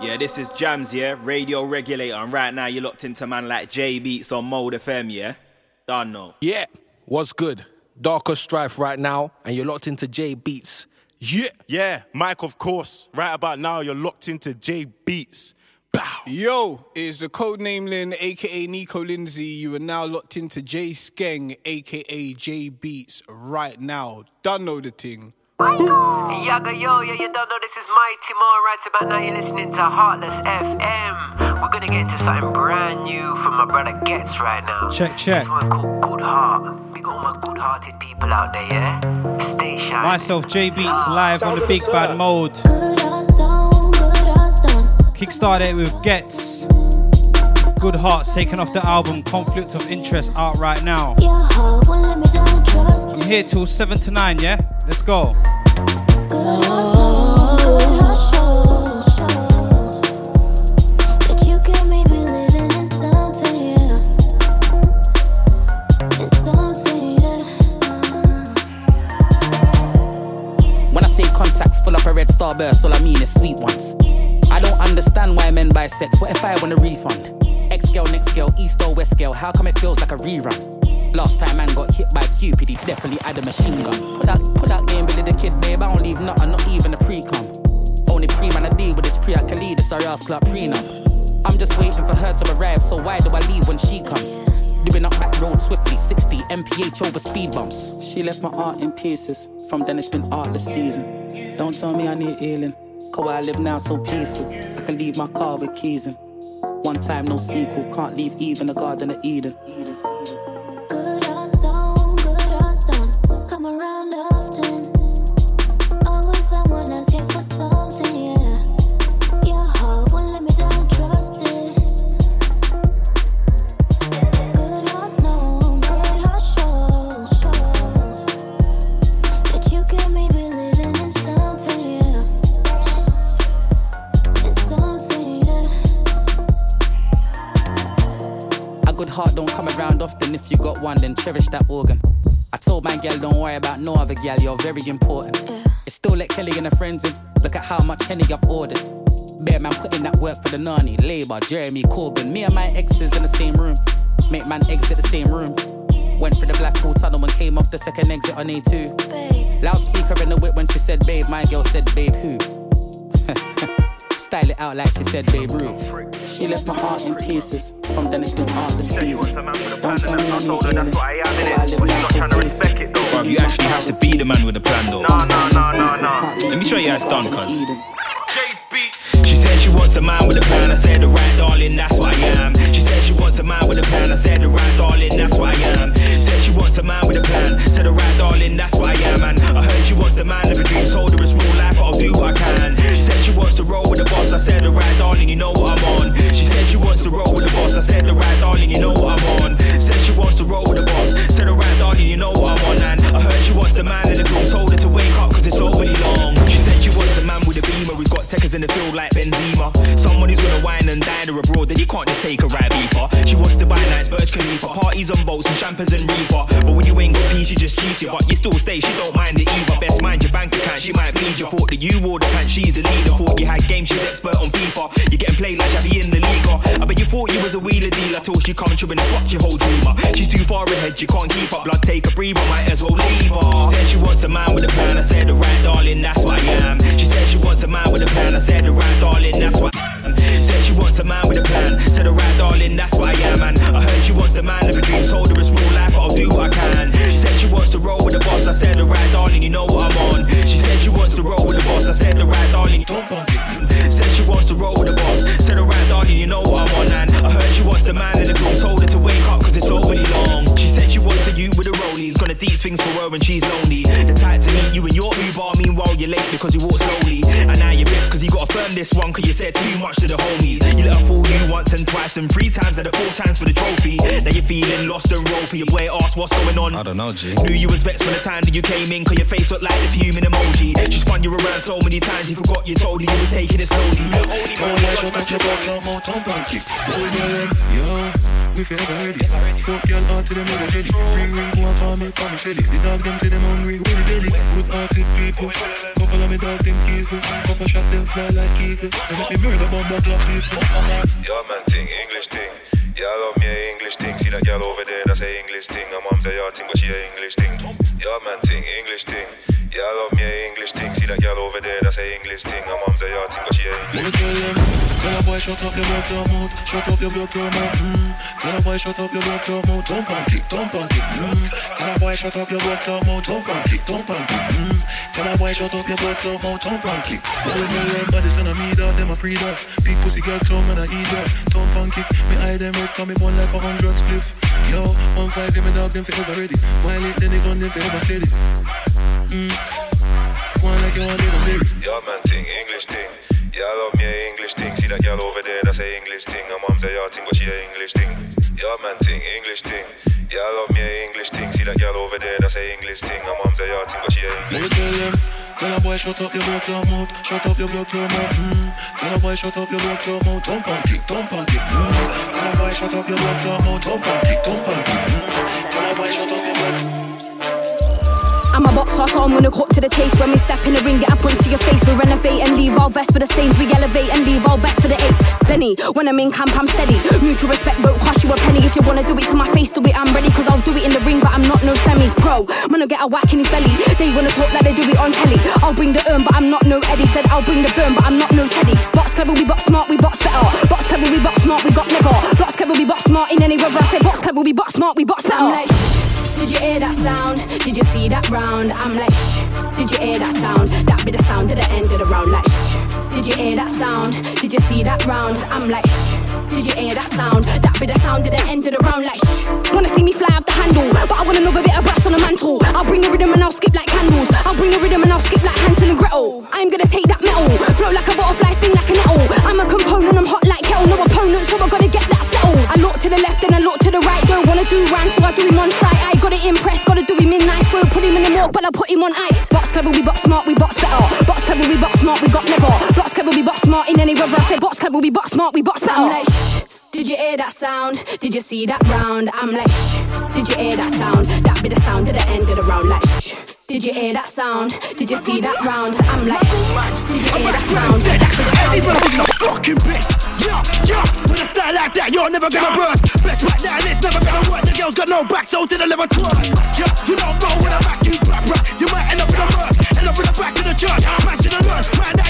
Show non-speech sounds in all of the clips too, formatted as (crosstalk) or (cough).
Yeah, this is Jams, yeah, radio regulator, and right now you're locked into man like J Beats on Mode FM, yeah? Done know. Yeah, what's good? Darker Strife right now, and you're locked into J Beats. Yeah. Yeah, Mike, of course. Right about now, you're locked into J Beats. Bow. Yo, it's the codename Lin, aka Nico Lindsay. You are now locked into J Skeng, aka J Beats, right now. Don't know the thing. Yaga yo, yeah, you don't know this is Mighty Mo. Right about now, you're listening to Heartless FM. We're gonna get into something brand new from my brother Gets right now. Check, check. This one called Good Heart. We got all my good hearted people out there, yeah? Stay shy. Myself, J Beats, ah. live on the Big Bad Mode. Kickstarted it with Gets. Good Hearts taken off the album Conflict of Interest out right now. I'm here till 7 to 9, yeah? Let's go. When I say contacts full up a red starburst, all I mean is sweet ones. I don't understand why men buy sex. What if I want a refund? Ex girl, next girl, east or west girl. How come it feels like a rerun? Last time man got hit by Cupid, he definitely had a machine gun. Put that, put that game, Billy the kid, babe. I don't leave nothing, not even a pre-com. Only pre man I deal with is pre Khalid, it's a ass club prenup. I'm just waiting for her to arrive, so why do I leave when she comes? Doing up back road swiftly, 60 mph over speed bumps. She left my art in pieces. From then it's been artless season. Don't tell me I need healing. Cause I live now so peaceful. I can leave my car with keys in. One time, no sequel. Can't leave even the Garden of Eden. Often. If you got one, then cherish that organ. I told my girl, don't worry about no other girl, you're very important. It's still let Kelly and her friends in. Look at how much Henny I've ordered. Bear man putting that work for the nanny, Labour, Jeremy Corbyn. Me and my exes in the same room. Make man exit the same room. Went through the Blackwall Tunnel and came off the second exit on A2. Loudspeaker in the whip when she said babe, my girl said babe who? (laughs) Style it out like she said Babe Ruth. She left my heart in pieces. From then it's been artless season. Don't tell me I need healing. Cause I live now so peaceful. Bruv, you actually have to be the man with the plan, though. No, no, no, no, no. Let me show you how it's done, cuz. She said she wants a man with a plan. I said, alright, darling, that's what I am. She said she wants a man with a plan. I said, alright, darling, that's what I am. Said she wants a man with a plan. Said, alright, darling, that's what I am. And I heard she wants the man of her dreams. Told her it's real life, but I'll do what I can. She said she wants to roll with the boss. I said, alright, darling, you know what I'm on. She said she wants to roll with the boss. I said, alright, darling, you know what I'm on. Said she wants to roll with the boss. Said, alright, darling, you know what I'm on. And I heard she wants the man in the room. Told techers in the field like Benzema. Someone who's gonna wine and dine her abroad, that you can't just take a ride beefer. She wants to buy nights, Burj Khalifa, parties on boats and champers and reefer. But when you ain't got peace, she just cheats you. But you still stay, she don't mind it either. Best mind your bank account, she might bleed you. Thought that you wore the pants, she's the leader. Thought you had game, she's expert on FIFA. You're getting played like Xavi in the Liga. I bet you thought you was a wheeler dealer till she come true and fucked your whole dreamer. She's too far ahead, she can't keep up. Blood, take a breather, might as well leave her. She said she wants a man with a plan. I said, alright, darling, that's what I am. She said she wants a man with a plan. I said, alright, darling, that's what. Said she wants a man with a plan. Said, alright, darling, that's what I am. And I heard she wants the man of her dreams. Told her it's real life, but I'll do what I can. She said she wants to roll with the boss. I said, alright, darling, you know what I'm on. She said she wants to roll with the boss. I said, alright, darling, don't bump it. Said she wants to roll with the boss. Said, alright, darling, you know what I'm on. And I heard she wants the man in the room. Told her to wake up, cause it's overly long. She said she wants a you with a rollies. Gonna deep things for her when she's lonely. The type to meet you in your Uber. Meanwhile, you're late because you cause you gotta firm this one. Cause you said too much to the homies. You let her fool you once and twice and three times and the four times for the trophy. Now you're feeling lost and ropey. Your boy asked what's going on. I don't know, G. Knew you was vexed from the time that you came in, cause your face looked like the fuming emoji. She spun you around so many times, you forgot you told her you was taking it slowly. Only man was got your back, no more tongue kick. Yo, we feel ready. Fuck y'all out to them with a jelly. Ring ring, go and call me, call me Shelly. The dog them say them hungry, with the belly. Good hearted people, couple All of me dog them evil. Couple shot them fly like eagles. They make me murder bomb my club people. Yeah, man, ting, English ting. I love me a English ting. See that girl over there, that's a English ting. Her mom say, yeah, ting, but she a English ting. Yeah, man, ting, English ting. Yeah, I love me English ting. See that girl over there, that's a English ting. Her mom say, yeah, ting, but she English tell them, tell a boy shut up your block your mouth, shut up your block your mouth. Mm. Tell a boy shut up your block your mouth, jump and kick, jump and kick. Mm. Tell a boy shut up your block your mouth, jump and kick, jump and kick. Mm. Tell a boy shut up your block your mouth, jump and kick. Me tell them, body son of me dog, them a pre dog. Big pussy girl clown man a eat dog, jump and kick. Me eye them red, come me bun like a hundred spliff. Yo, one five, me dog them forever ready. It, then they gun them forever steady. Mm. Like you want them lyric. Yeah, man, ting, English ting. Yeah, I love me a English ting. See that girl over there, that's a English ting. Her mom say, yeah, ting, but she a English ting. Yeah, man, ting, English ting. Yeah, I love me a English ting. See that girl over there, that's a English ting. Her mom say, yeah, ting, but she a English tell tell a boy shut up your block your mouth, shut up your block your mouth. Mm. Tell a boy shut up your block your mouth, jump and kick, jump and kick. Mm. Tell a boy shut up your block your mouth, jump and kick, jump and kick. I'm a boxer, so I'm gonna cook to the taste. When we step in the ring, get up onto your face. We renovate and leave our vest for the stains. We elevate and leave our best for the eighth. Lenny, when I'm in camp, I'm steady. Mutual respect won't cost you a penny. If you wanna do it to my face, do it, I'm ready. Cause I'll do it in the ring, but I'm not no semi pro. Man, I'll get a whack in his belly. They wanna talk like they do it on telly. I'll bring the urn, but I'm not no Eddie. Said I'll bring the burn, but I'm not no Teddy. Box clever, we box smart, we box better. Box clever, we box smart, we got never. Box clever, we box smart in any weather. I said box clever, we box smart, we box better. Did you hear that sound? Did you see that round? I'm like, shh. Did you hear that sound? That be the sound at the end of the round. Like, shh. Did you hear that sound? Did you see that round? I'm like, shh. Did you hear that sound? That be the sound at the end of the round. Like, shh. Wanna see me fly off the handle? But I want another bit of brass on the mantle. I'll bring the rhythm and I'll skip like candles. I'll bring the rhythm and I'll skip like Hansel and Gretel. I'm gonna take that metal, flow like a butterfly, sting like a nettle. I'm a component, I'm hot like kettle. No opponent, so I gotta get that settled. I look to the left and I look to the right. Don't wanna do rhymes, so I do him on sight. I got it impressed, gotta do him in nice. Won't put him in the milk, but I put him on ice. Box clever, we box smart, we box better. Box clever, we box smart, we got never. Box clever, we box smart in any weather. I said box clever, we box smart, we box better. I'm like, shh. Did you hear that sound? Did you see that round? I'm like, shh. Did you hear that sound? That be the sound at the end of the round. Like, shh. Did you hear that sound? Did you see that round? I'm like, shh. Did you hear that sound? Be the fucking pissed. Yeah, yeah. With a style like that, you're never gonna burst. Best right now, and it's never gonna work. The girl's got no back, so to the liver twerk. Yeah, you don't roll with a back, you rap rap. You might end up in a murk, end up in the back of the church. Man should have learned, man,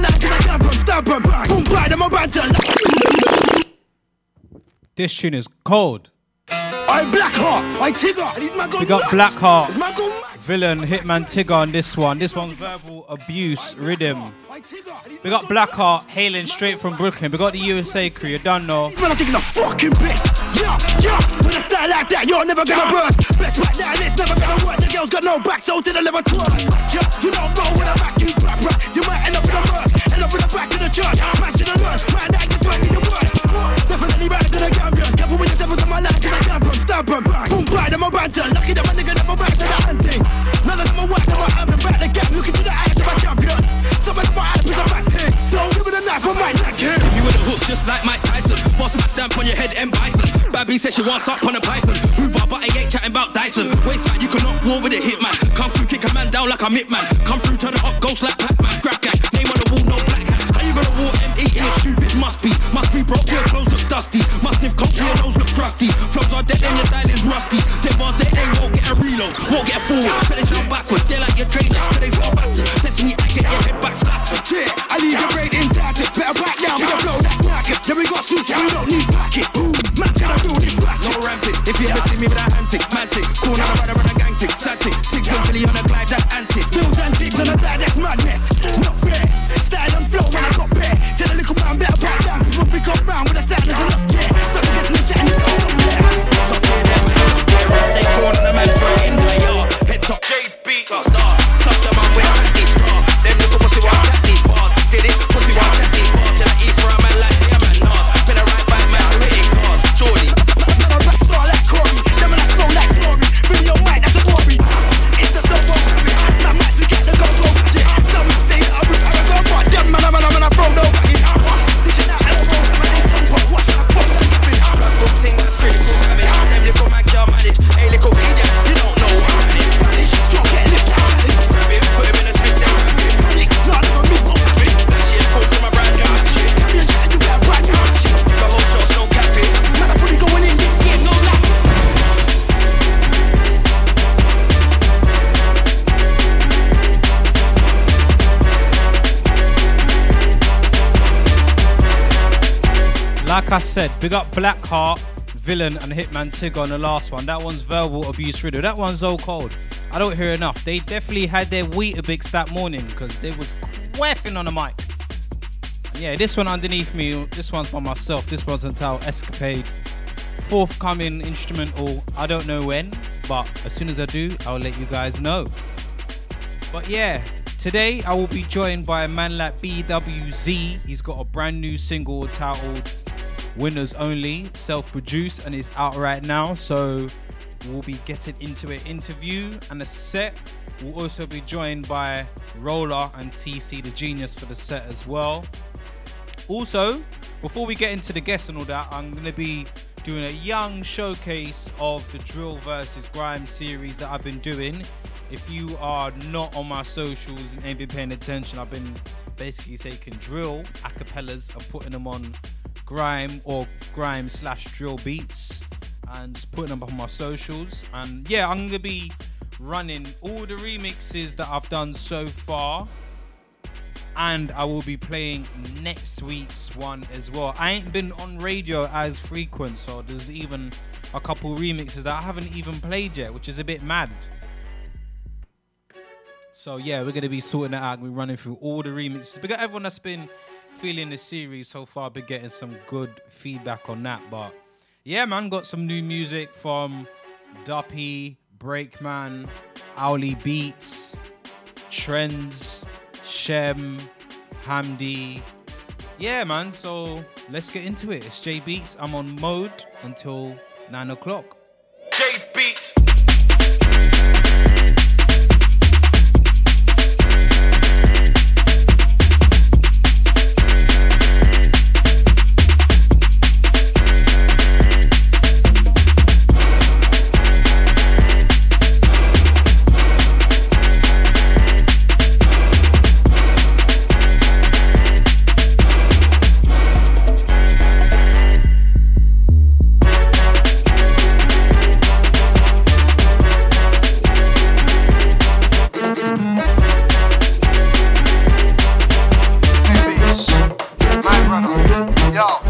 my life, cause I stamp 'em, stamp 'em. Boom, bite 'em, a banter. This tune is cold. I black heart, I Tigger, and he's my gun. We got Blackheart, Villain, Hitman Tigger on this one. This one's verbal abuse rhythm. We got Blackheart hailing straight from Brooklyn. We got the USA crew, you don't know. Man, I'm taking a fucking piss. Yeah, yeah. With a style like that, you're never gonna burst. Best right now, and it's never gonna work. The girl's got no back, so to the liver twerk. Yeah, you don't roll with a back, you rap rap. You might end up in a murk, end up in the back of the church. Should have learned, man, that you're twerking your words. Definitely right to the Gambian. Careful when you step into my life, cause I stamp 'em, stamp 'em. Boom, bite 'em, a banter. Lucky that my nigga never back to the hunting. None of them are whack, them are having back the gap. Look into the eyes of my champion. Some of them are eyes, a back thing. Don't give me the knife, I might knock him. You with the hooks just like Mike Tyson. Boss my stamp on your head, M. Bison. Babby says she wants up on a python. Hoover, but I ain't chatting about Dyson. Waist man, you cannot war with a hitman. Come through, kick a man down like a mitman. Come through, turn it up, ghost like Pac-Man. Graph gang, name on the wall, no black hat. How you gonna war M.E. a stupid? Must be, must be broke, your clothes dusty. Must sniff coke, your nose look crusty. Flows are dead and your style is rusty. Them bars dead, they won't get a reload, won't get a forward. But they jump backwards, they're like your trainers. But they so back to test me, I get your head back splattered. Yeah, I leave your brain intact. Better back down with a flow that's knackered. Yeah, we got suits, we don't need packet. Man's gonna feel this ratchet. No ramping, if you ever see me with a hand tick, man tick. Cool, now I'm like I said, big up Blackheart, Villain, and Hitman Tigger on the last one. That one's Verbal Abuse riddle. That one's so cold. I don't hear enough. They definitely had their Weetabix that morning because they was quaffing on the mic. Yeah, this one underneath me, this one's by myself. This one's entitled Escapade. Forthcoming instrumental, I don't know when, but as soon as I do, I'll let you guys know. But yeah, today I will be joined by a man like BWZ. He's got a brand new single titled Winners Only, self produced, and is out right now. So we'll be getting into an interview and a set. We'll also be joined by Roller and TC the Genius for the set as well. Also, before we get into the guests and all that, I'm going to be doing a young showcase of the Drill versus Grime series that I've been doing. If you are not on my socials and ain't been paying attention, I've been basically taking drill acapellas and putting them on grime or grime slash drill beats and just putting them up on my socials. And yeah, I'm gonna be running all the remixes that I've done so far. And I will be playing next week's one as well. I ain't been on radio as frequent, so there's even a couple remixes that I haven't even played yet, which is a bit mad. So yeah, we're gonna be sorting that out. We're running through all the remixes. We got everyone that's been feeling the series so far, been getting some good feedback on that. But yeah, man, got some new music from Duppy, Breakman, Owly Beats, Trends, Shem, Hamdi. Yeah, man. So let's get into it. It's J Beats. I'm on mode until nine o'clock. J Beats. Me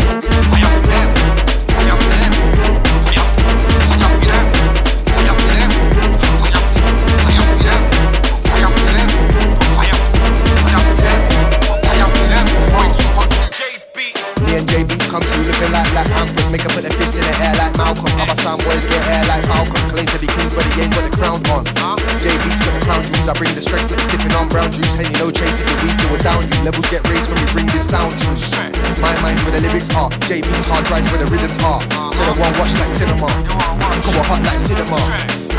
lyrics are. J Beats hard drives where the rhythms are. So the one watch like cinema. On, hot like cinema.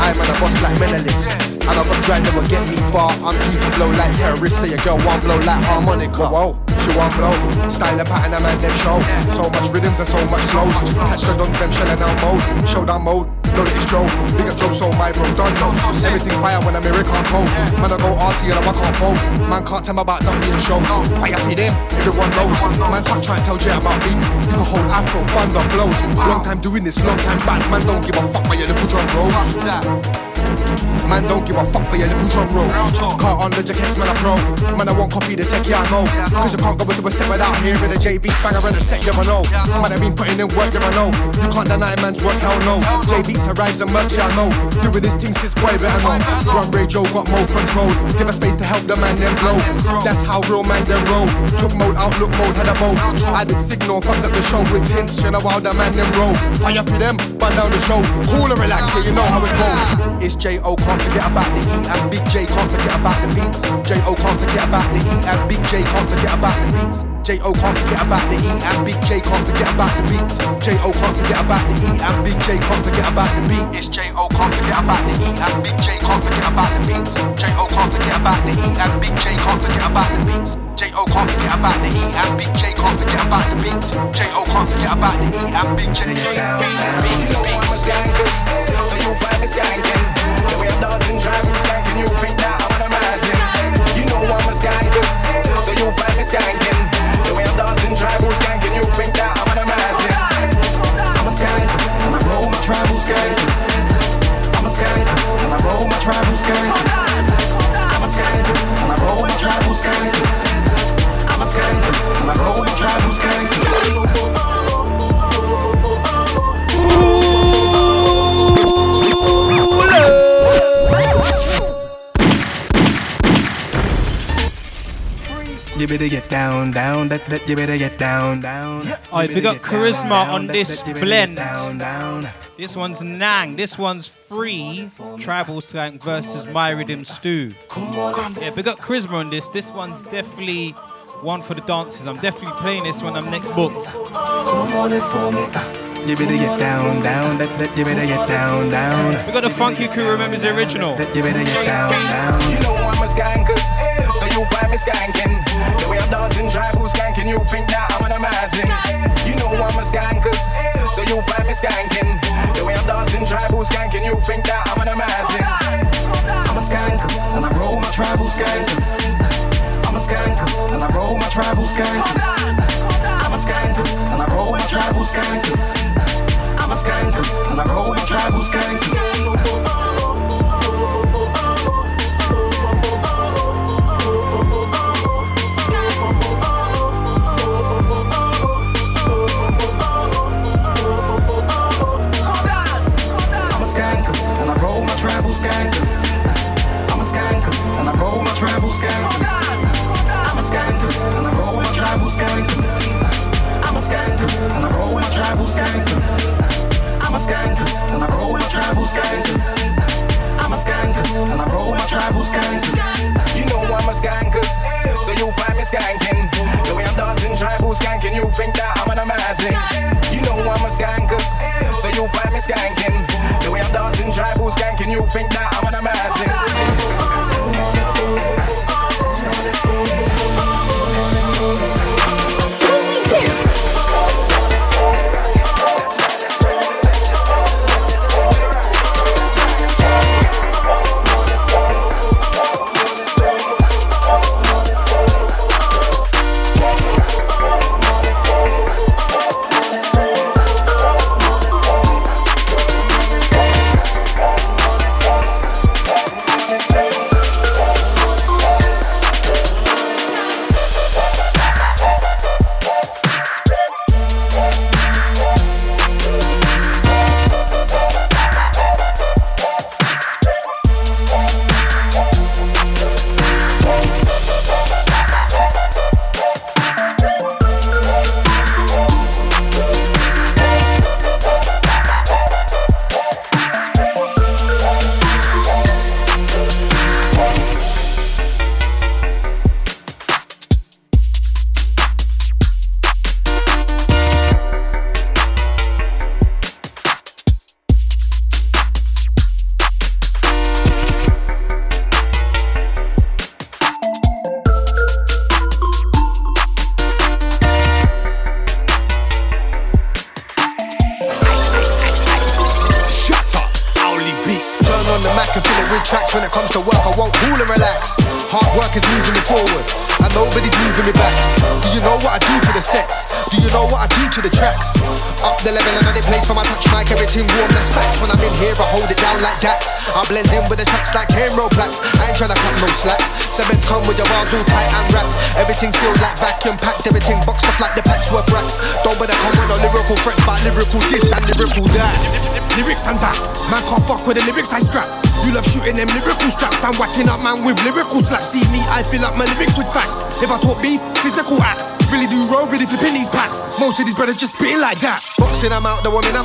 I'm on a boss like Menelik. And I got drive never get me far. I'm due to blow like terrorists. Say a girl one blow like harmonica. Whoa, she one blow. Style and pattern, a man then show. So much rhythms and so much flows. Catch the dons, them shelling out mode. Showdown mode. Know that it's Joe. Big up Joe, so my bro done know. Everything fire when I'm here, can't cold. Man, I go arty and I can't fold. Man can't tell me about dumpy and shows. Fire for them, everyone knows. Man can't try and tell Jay about beats. You can hold afro, thunder blows. Long time doing this, long time back. Man don't give a fuck by your little drum rolls. Man don't give a fuck by your little drum rolls. Can't on the jackets, man, I pro. Man, I won't copy the tech, yeah, I know. Cause you can't go into a set without hearing the JB banger and the set, yeah, I know. Man, I been putting in work, yeah, I know. You can't deny man's work, hell no. JB's arrives and merch, yeah, I know. Doing this thing since boy, better know. Run Ray Joe got more control. Give a space to help the man then blow. That's how real man then roll. Took mode, outlook mode, had a mode. I did signal, fucked up the show with tints. You know how the man then roll. Fire for them, burn down the show. Cool and relax, yeah, you know how it goes. It's J.O. Can't forget about the E and Big J can't forget about the beats. J.O. can't forget about the E and Big J can't forget about the beats. J.O. can't forget about the E and Big J can't forget about the beats. J.O. can't forget about the E and Big J can't forget about the beats. It's J.O. can't forget about the E and Big J can't forget about the beats. J.O. can't forget about the E and Big J can't forget about the beats. J.O. can't forget about the E and Big J can't forget about the beats. J.O. can't forget about the E and Big J. Beats, beats, beats. So you find me skanking The way I'm dancing, driving, skanking You think that skanker So you find me skanking. The way I'm dancing, driving, skanking. You think that I'm an amazing I'm a skanker. And I roll my travel skankers I'm a skanker. And I roll my travel skankers I'm a skanker. And I roll my travel skankers I'm a skanker. And I roll my travel skankers You better get down, down, that, that, you better get down, down. I You big better get down, charisma down, on that, this that, you better blend. Down, down. This one's Nang. This one's free. Tribal Skank versus My Rhythm Stew. Yeah, we got charisma on this. This one's definitely one for the dances. I'm definitely playing this when I'm next booked. Come on in for me. You better get down, down, that, that, you better get down, down. We got the funky crew remembers the original. That, you better get down, down. You know I'm a skankers, so you find me skanking. The way I'm dancing, tribal skanking, you think that I'm an amazing. You know I'm a skankers, so you find me skanking. The way I'm dancing, tribal skanking, you think that I'm an amazing. I'm a skankers, and I roll my tribal skankers. I'm a skankers, and I roll my tribal skankers. I'm a skankers, and I roll my tribal skankers. I'm a skankers, and I roll my tribal skankers. I'm a skankers, my. I'm a skankers, and I roll my tribal skankers. I'm a skankers, and I roll my tribal skankers. I'm a skankers, and I roll my tribal skankers. I'm a skankers, and I roll my tribal skankers. I'm a skankers, and I roll my tribal skankers. You know I'm a skankers, so you find me skanking. The way I'm dancing tribal skanking, you think that I'm an amazing. You know I'm a skankers, so you find me skanking. The way I'm dancing tribal skanking, you think that I'm an amazing.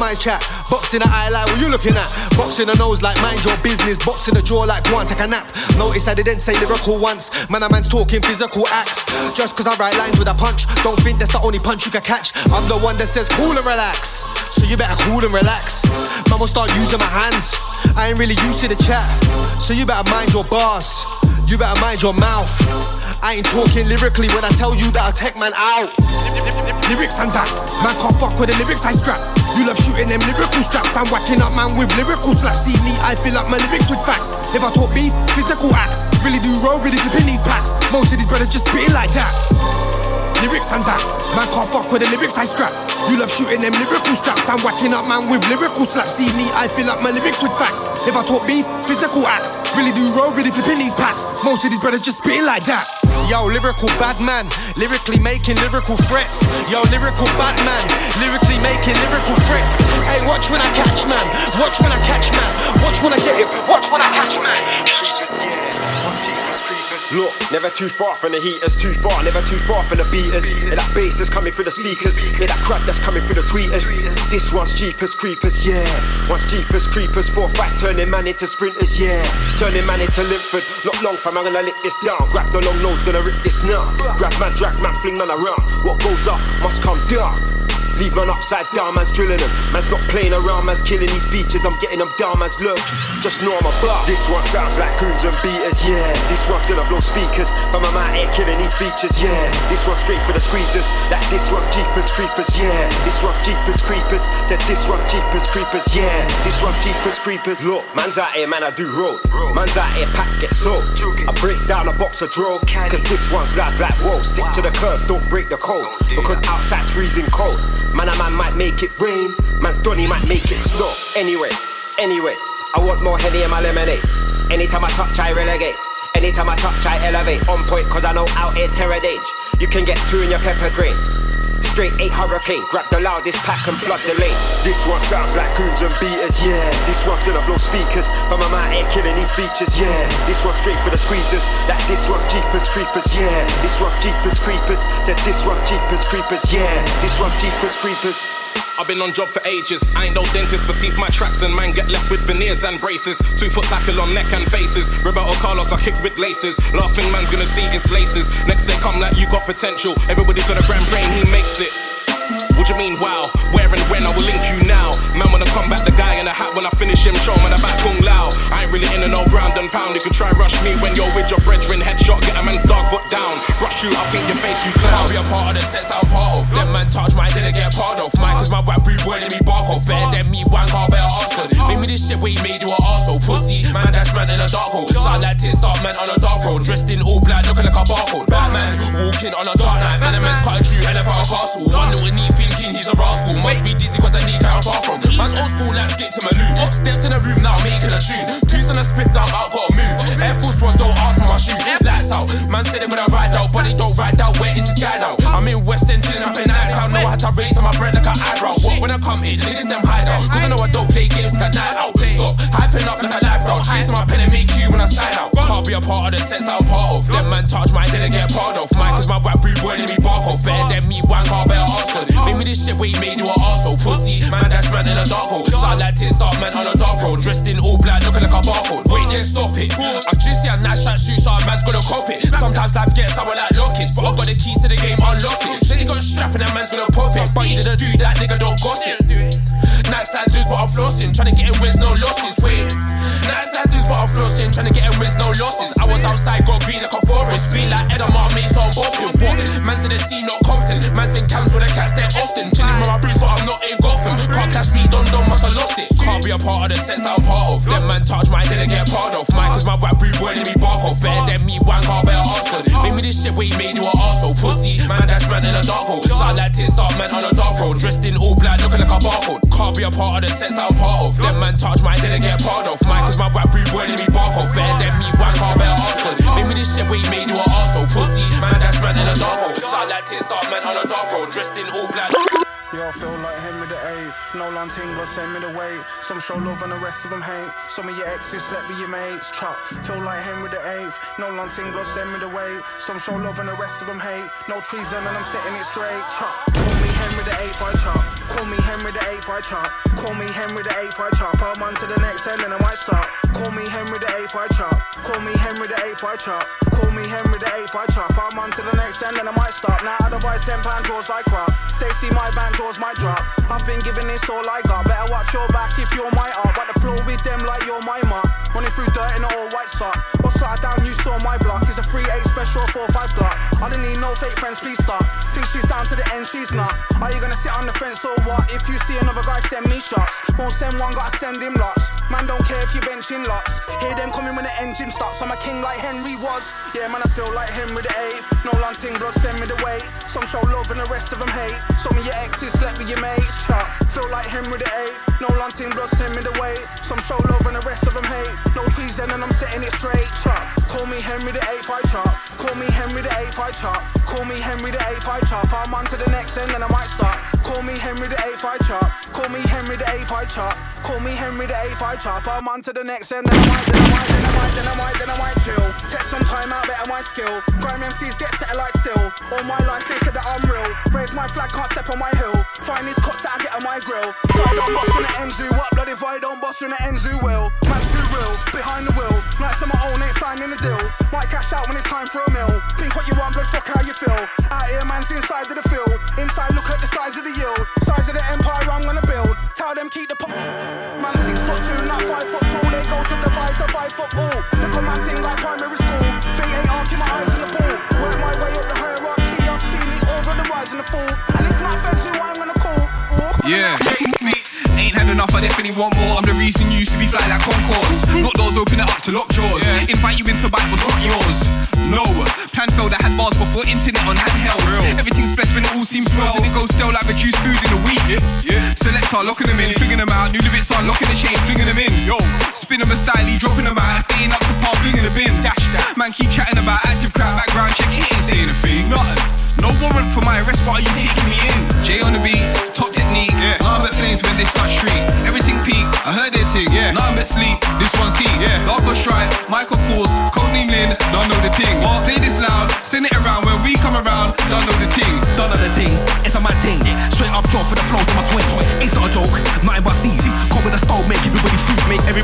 My chat. Boxing the eye like what you looking at. Boxing the nose like mind your business. Boxing the jaw like go on, take a nap. Notice I didn't say lyrical once. Man, a man's talking physical acts. Just cause I write lines with a punch. Don't think that's the only punch you can catch. I'm the one that says cool and relax. So you better cool and relax. Man will start using my hands. I ain't really used to the chat. So you better mind your bars. You better mind your mouth. I ain't talking lyrically when I tell you that I'll take man out. Lyrics and that. Man can't fuck with the lyrics I strap. You love shooting them lyrical straps. I'm whacking up man with lyrical slaps. See me, I fill up my lyrics with facts. If I talk beef, physical acts. Really do roll, really flipping these packs. Most of these brothers just spitting like that. Lyrics and that. Man can't fuck with the lyrics I strap. You love shooting them lyrical straps. I'm whacking up man with lyrical slaps. See me, I fill up my lyrics with facts. If I talk beef, physical acts. Really do roll, really flipping these packs. Most of these brothers just spitting like that. Yo, lyrical bad man, lyrically making lyrical threats. Yo, lyrical bad man, lyrically making lyrical threats. Hey, watch when I catch man, watch when I catch man, watch when I get it, watch when I catch man. Look, never too far from the heaters, too far, never too far from the beaters. Yeah, that bass that's coming through the speakers. Yeah, that crap that's coming through the tweeters. This one's cheapest creepers, yeah. One's cheapest creepers, four five turning man into sprinters, yeah. Turning man into Linford. Not long fam, I'm gonna lick this down. Grab the long nose, gonna rip this now. Grab man, drag man, fling man around. What goes up must come down. Leave man upside down, man's drilling them. Man's not playing around, man's killing these features. I'm getting them down, man's look. Just know I'm a bar. This one sounds like goons and beaters, yeah. This one's gonna blow speakers. From I'm out here killing these features, yeah. This one's straight for the squeezers. Like this one's Jeepers Creepers, yeah. This one's Jeepers Creepers. Said this one's Jeepers Creepers, yeah. This one's Jeepers Creepers. Look, man's out here, man, I do road. Man's out here, packs get sold. I break down a box of draw. Cause this one's loud like whoa. Stick to the curb, don't break the code. Because outside's freezing cold. Man, a man might make it rain. Man's Donny might make it snow. Anyway, anyway, I want more Henny in my lemonade. Anytime I touch, I relegate. Anytime I touch, I elevate. On point, cause I know out terror dange. You can get two in your pepper grain. Straight eight hurricane, grab the loudest pack and flood the lane. This one sounds like goons and beaters, yeah. This one's gonna blow speakers, from I'm killing these features, yeah. This one's straight for the squeezers, like this one's Jeepers Creepers, yeah. This one's Jeepers Creepers, said this one's Jeepers Creepers, yeah. This one's Jeepers Creepers. I've been on job for ages. I ain't no dentist, but teeth my tracks and man get left with veneers and braces. Two foot tackle on neck and faces. Roberto Carlos I kick with laces. Last thing man's gonna see is laces. Next they come like you got potential. Everybody's on a grand brain, he makes it. What you mean, wow? Where and when I will link you now? Man, wanna come back guy in the hat when I finish him, show man back Kung Lao. I ain't really in a no ground and pound. You can try rush me when you're with your brethren. Headshot, get a man's dog foot down. Brush you up in your face, you clown. I'll be a part of the sets that I'm part of. Them man touch my didn't get part of. Mine cause my rap rude let me bark off. Better than me, one car better ask her. me this shit we made you an arsehole. Pussy, man, that's man in a dark hole. Start like tit, start man on a dark road. Dressed in all black, looking like a barcode. Batman, walking on a dark night. Man, a man's a true elephant a castle. One little neat thinking he's a rascal. Must be dizzy cause I need I'm far from. Man's old school, let's skip to my loot. Stepped in the room now, making a tune. Twos on a spit, now I'm out, gotta move. Air Force Ones don't ask for my shoe. Lights out, man said it when I ride out, but it don't ride out. Where is this guy now? I'm in West End, chilling up in Nighttown. Know how to raise on my bread like an eyebrow. What when I come in, niggas them hide out. Cause I know I don't play games, like night out. Stop hyping up like a life route. Chasing my pen and make you when I sign out. Can't be a part of the sets that I'm part of. Them man touch mine, didn't get part of. Mine cause my rap rude let me bark off. Better than me, one car better her. Maybe this shit we made you an arsehole. Pussy, man, that's man in a dark hole. Start like tit, start man on a dark road. Dressed in all black, looking like a barcode. Wait, then stop it. I just see a nice shot suit, so a man's gonna cop it. Sometimes life gets someone like Lockets, but I got the keys to the game, unlock it. Said he got a strap and that man's gonna pop it. But he didn't do that, nigga, don't gossip. Nightstand dudes, but I'm flossing. Trying to get in wins, no losses. Wait. Nightstand dudes, but I'm flossing. Trying to get in wins, no losses. I was outside, got green like a forest. Green like Edamar, mates on bopping. What? Man's in the sea, not Compton. Man's in camps where the cats there often. Chilling with my boots, so I'm not in Gotham. Can't catch me, Don Don must have lost it. Can't be a part of the sets that I'm part of. Them man touch mine, didn't get part of. Mine cause my rap rude boy, let me bark off. Better than me, one car better ask her. Maybe this shit we made you an arsehole. Pussy, man, that's man in a dark hole. Start like tit, start man on a dark road. Dressed in all black, looking like a barcode. Can't be a part of the sets that I'm part of. Them man touch mine, didn't get part of. Mine cause my rap rude boy, let me bark off. Better than me, one car better ask her. Maybe this shit we made you an arsehole. Pussy, man, that's man in a dark hole. Start like tit, start man on a dark road. Dressed in all black. Yo, I feel like Henry the Eighth. No long ting, but send me the way. Some show love and the rest of them hate. Some of your exes slept with your mates. Chop. Feel like Henry the Eighth. No long ting, but send me the way. Some show love and the rest of them hate. No treason and I'm setting it straight. Chop. Call me Henry the Eighth, I chop. Call me Henry the Eighth, I chop. Call me Henry the Eighth, I chop. I'm on to the next end and I might stop. Call me Henry the Eighth, I chop. Call me Henry the Eighth, I chop. Call me Henry the Eighth, I chop. I'm on to the next end and I might stop. Now I don't buy ten pound drawers, I crop. They see my band drawers, might drop. I've been giving this all I got. Better watch your back if you're my art. But the floor with them like you're my mark. Running through dirt in an all white sock. Or slide down, you saw my block. It's a 3 8 special 4 5 block. I don't need no fake friends, please stop. Think she's down to the end, she's not. Are you gonna sit on the fence or what? If you see another guy, send me shots. Won't send one, gotta send him lots. Man, don't care if you benching lots. Hear them coming when the engine stops. I'm a king like Henry was. Yeah, man, I feel like Henry the Eighth. No long ting blood, send me the way. Some show love and the rest of them hate. Some of your exes slept with your mates. Chop. Feel like Henry the Eighth. No long ting blood, send me the way. Some show love and the rest of them hate. No treason and I'm setting it straight. Chop. Call me Henry the Eighth, I chop. Call me Henry the Eighth, I chop. Call me Henry the Eighth, I chop. I'm on to the next end and I might stop. Call me Henry the Eighth, I chop. Call me Henry the Eighth, I chop. Call me Henry the Eighth, I chop. I'm on to the next end and I might, then I might, then I might, then I might, then I might chill. Take some time out, better my skill. Grime MCs get set like still. All my life they said that I'm real. Raise my flag, can't step on my hill. Find these cots that I get on my grill. If I don't boss in the Enzu, up blood if I don't boss in the Enzu will. The deal. Might cash out when it's time for a meal. Think what you want, blood, fuck how you feel. Out here, man's inside of the field. Inside, look at the size of the yield. Size of the empire I'm gonna build. Tell them keep the po- Man six foot two, not five foot two. They go to Dubai to buy football. Look at man thing like primary school. Fate ain't arcing my eyes in the pool. Work my way up the hierarchy. I've seen it all, but the rise and the fall. And it's not feds who I'm gonna call. Yeah. Ain't had enough, I definitely want more. I'm the reason you used to be fly like Concordes. Lock doors, open it up to. Invite you into what's not yours? No. Plan failed, I had bars before internet on handheld. Everything's blessed when it all seems swell. Then it goes stale like reduced food in a week. Selector, locking them in, flinging them out. New lyrics on, locking the chain, flinging them in. Yo, spin them a styly, dropping them out. If up to par, flinging the bin. Dash that. Man, keep chatting about active crowd, background check, he ain't saying a thing. Nothing. No warrant for my arrest, but are you taking me in? Jay on the beats, top technique. Yeah. Nothing but flames when they start street. Everything peak, I heard it ting. Yeah. Nothing but sleep, this one's heat. Yeah. Dark or stripe, Michael Falls, codename Lynn, don't know the ting. What? Play this loud, send it around when we come around, don't know the ting. Don't know the ting, it's on my ting. Straight up jaw for the flows on my swing. It's not a joke, nothing but steez.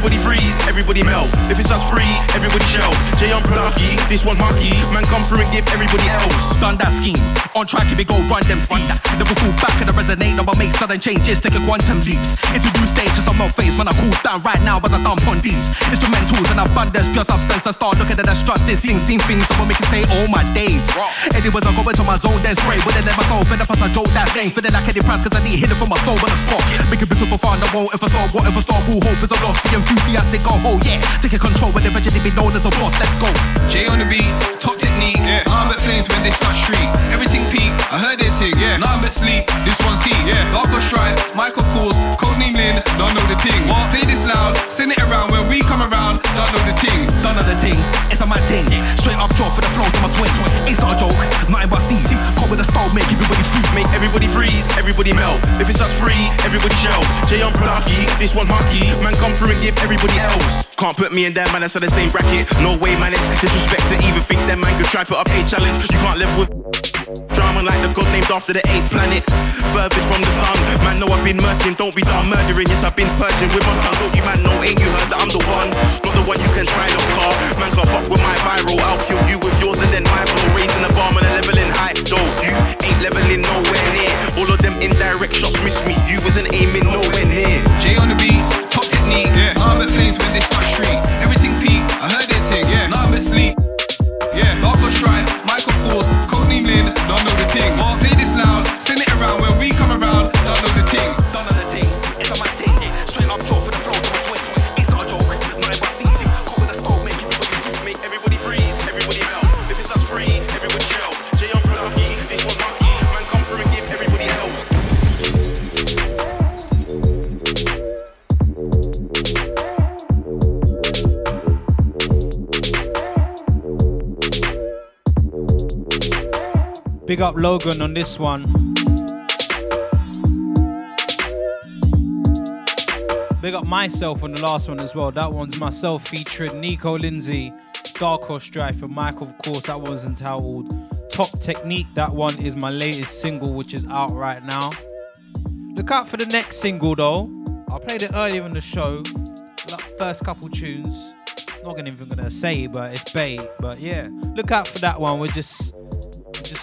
Everybody freeze, everybody melt. If it's us free, everybody shell. Jay on Plucky, this one's Marky. Man, come through and give everybody else. Done that scheme. On track, if it go run them steeds. Never fall back and I resonate, never make sudden changes, take a quantum leaps. Introduce stages, I'm man, I cool down right now, but I dump on these. Instrumentals and abundance, pure substance, I start looking at the destructive, sing, sing things that will make it say all my days. Anyways, I go into my zone, then spray, wouldn't let my soul, fed up as I joke that flame, feeling like Eddie Price, cause I need hit it from my soul on the spot. Make it business for fun, I won't stop, whatever start, all hope is a loss, the enthusiastic go, oh yeah, taking control, but eventually be known as a boss, let's go. Jay on the beats, top technique. Yeah. Nothing but flames when they start street. Everything peak, I heard it ting. Yeah. Nothing but sleep, this one's heat. Yeah. Dark or stripe, Michael Falls, codename Lynn, don't know the ting. What? Play this loud, send it around when we come around, don't know the ting. Don't know the ting, it's on my ting. Straight up jaw for the flows on my swing. It's not a joke, nothing but steez. Caught with a stove, make everybody freeze. Make everybody freeze, everybody melt. If it's us free, everybody shell. Jay on Plucky, this one's Marky. Man, come through and give everybody else. Can't put me and that man, that's in the same bracket. No way, man, it's disrespect to even think that man could try put up a challenge. You can't live with. Drama like the god named after the eighth planet. Furthest from the sun. Man, know I've been murking, don't be done murdering. Yes, I've been purging with my tongue. Don't you man know, ain't you heard that I'm the one? Not the one you can try no car. Man, can't fuck with my viral. I'll kill you with yours and then my flow. Raising the bar, man, and leveling high. Though you ain't leveling nowhere near. All of them indirect shots miss me. You wasn't aiming nowhere near. J on the beats, top technique. Yeah. Flames when they start street. Everything peak, I heard it ting. Yeah. Nothing but sleep. Yeah. Stripe, Michael Falls, codename Lynn, don't know the ting. Big up Logan on this one. Big up myself on the last one as well. That one's myself featuring Nico Lindsay, Dark Horse Strife, and Mike, of course. That one's entitled Top Technique. That one is my latest single, which is out right now. Look out for the next single though. I played it earlier in the show. Like first couple tunes. Not even gonna say, but it's bait. But yeah, look out for that one. We're just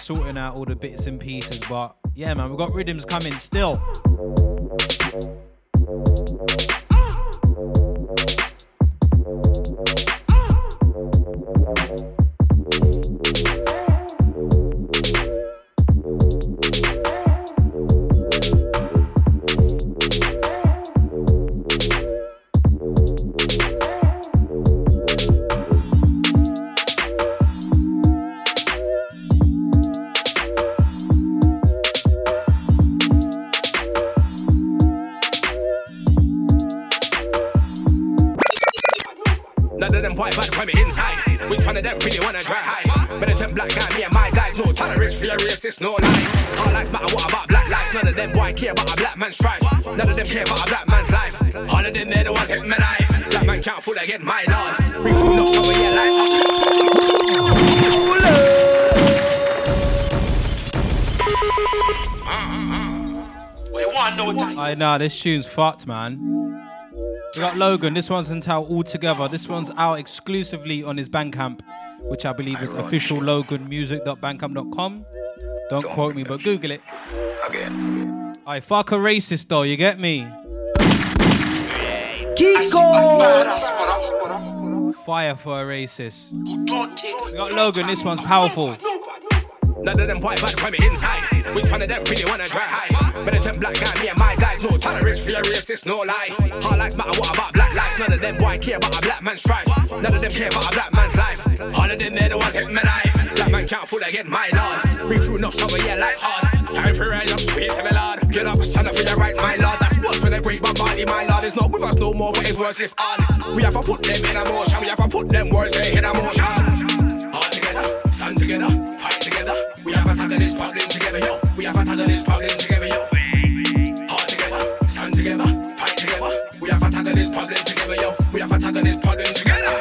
sorting out all the bits and pieces. But yeah, man, we've got rhythms coming still. care about a black man's strife. None of them care about a black man's life. All of them, they're the ones hitting my knife. Black man can't fool again, my lord. Bring food up over your life. I know this tune's fucked, man. We got Logan. This one's until all together. This one's out exclusively on his Bandcamp, which I believe is official Don't quote me, but Google it. Again. I fuck a racist though. You get me? Kiko! Fire for a racist. We got Logan. This one's powerful. None of them white bad for me inside. Which one of them really wanna dry high? Better than black guy, me and my guys. No tolerance for your racist, no lie. Hard lives matter, what about black lives? None of them boy care about a black man's strife. None of them care about a black man's life. All of them, they the one take my life. Black man can't fool again, my lord. Bring through enough struggle, yeah, life hard. Time for rise up, straight to the lord. Get up, stand up for your rights, my lord. That's what's for the great Bob Marley, my lord. It's not with us no more, but it's words live on. We have to put them in a motion. We have to put them words in a motion. All together, stand together, together. We have to tackle this problem together, yo. We have to tackle this problem together, yo. All together, stand together, fight together. We have to tackle this problem together, yo. We have to tackle this problem together.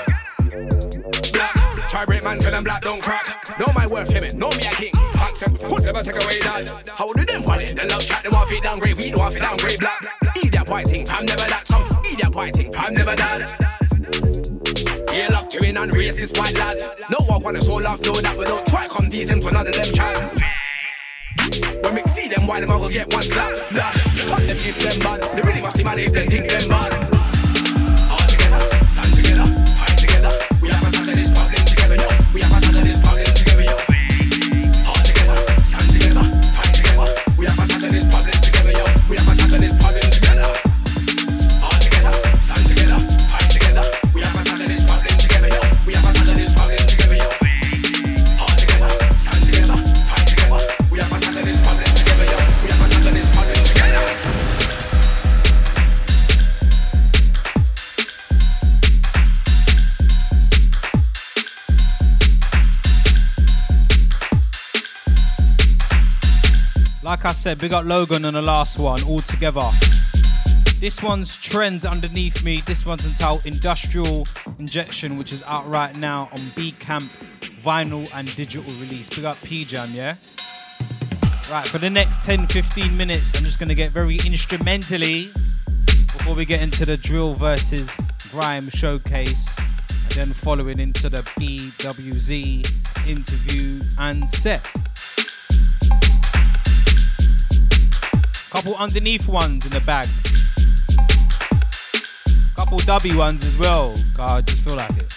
Black, try break man till them black don't crack. Know my worth, him, know me a king. Facts them, could never take away that. How do them want it? They love chat, they want to downgrade. We don't want to downgrade black. Eat that white thing, fam never that. Some eat that white thing, fam never that. Yeah, love to and racist white lads. No one wanna so love, know that we don't try come decent to none of them chat. When we see them, why them all go get one slap? Dash, cut them if them bad. They really must see man if they think them bad. Like I said, big up Logan on the last one, all together. This one's trends underneath me. This one's entitled Industrial Injection, which is out right now on B Camp vinyl and digital release. Big up P Jam, yeah? Right, for the next 10 15 minutes, I'm just gonna get very instrumentally before we get into the drill versus grime showcase, and then following into the BWZ interview and set. Couple underneath ones in the bag. Couple dubby ones as well. God, I just feel like it.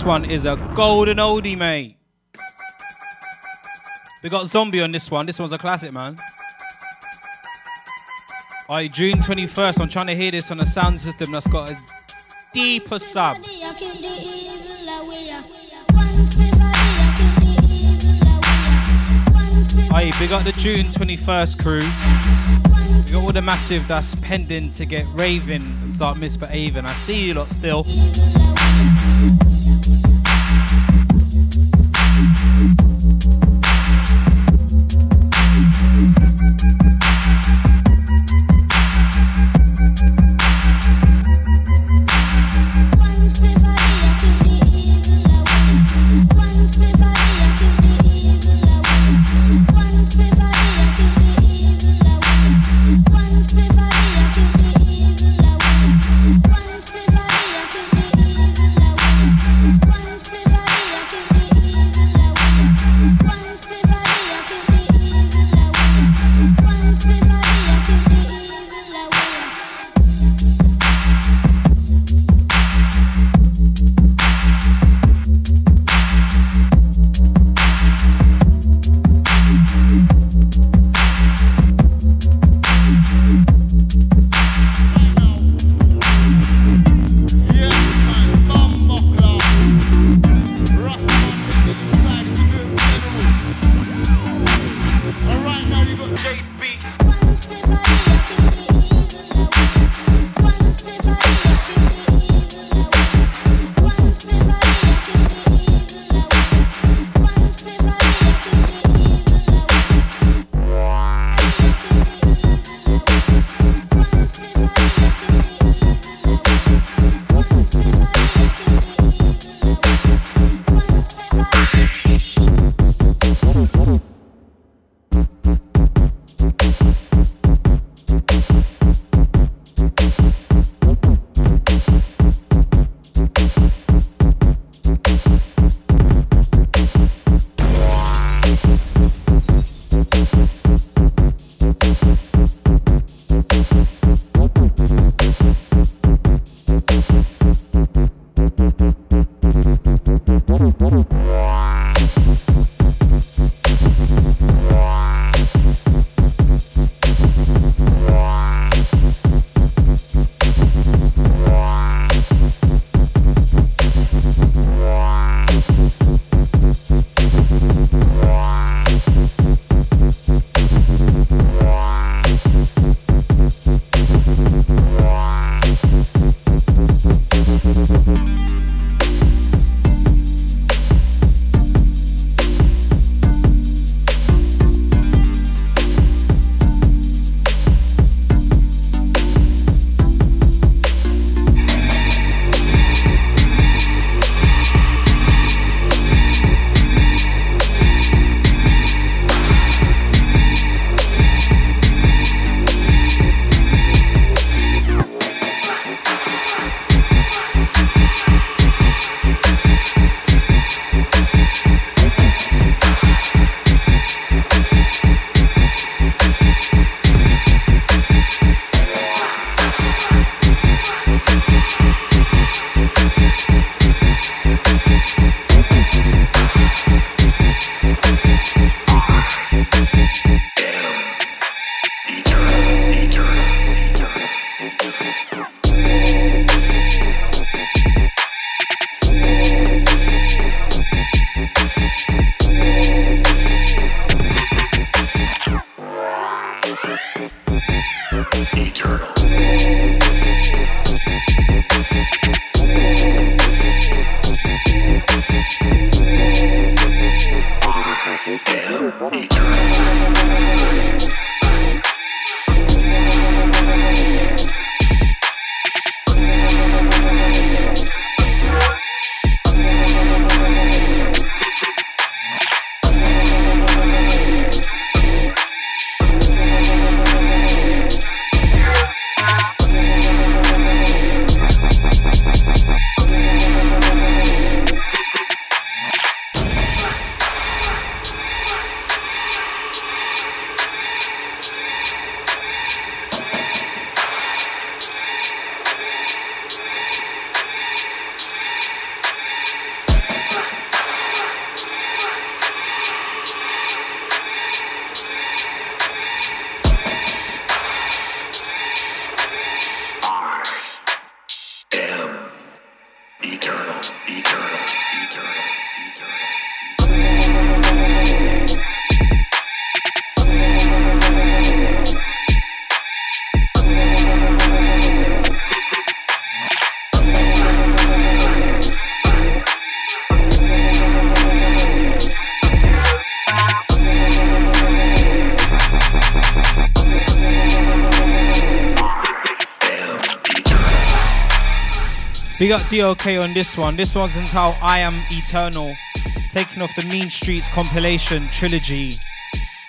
This one is a golden oldie, mate. We got Zombie on this one. This one's a classic, man. Aye, June 21st. I'm trying to hear this on a sound system that's got a deeper sub. Hey, big up the June 21st crew. We got all the massive that's pending to get raving and start misbehaving. I see you lot still. Big up DOK on this one. This one's entitled I Am Eternal, taken off the Mean Streets compilation trilogy,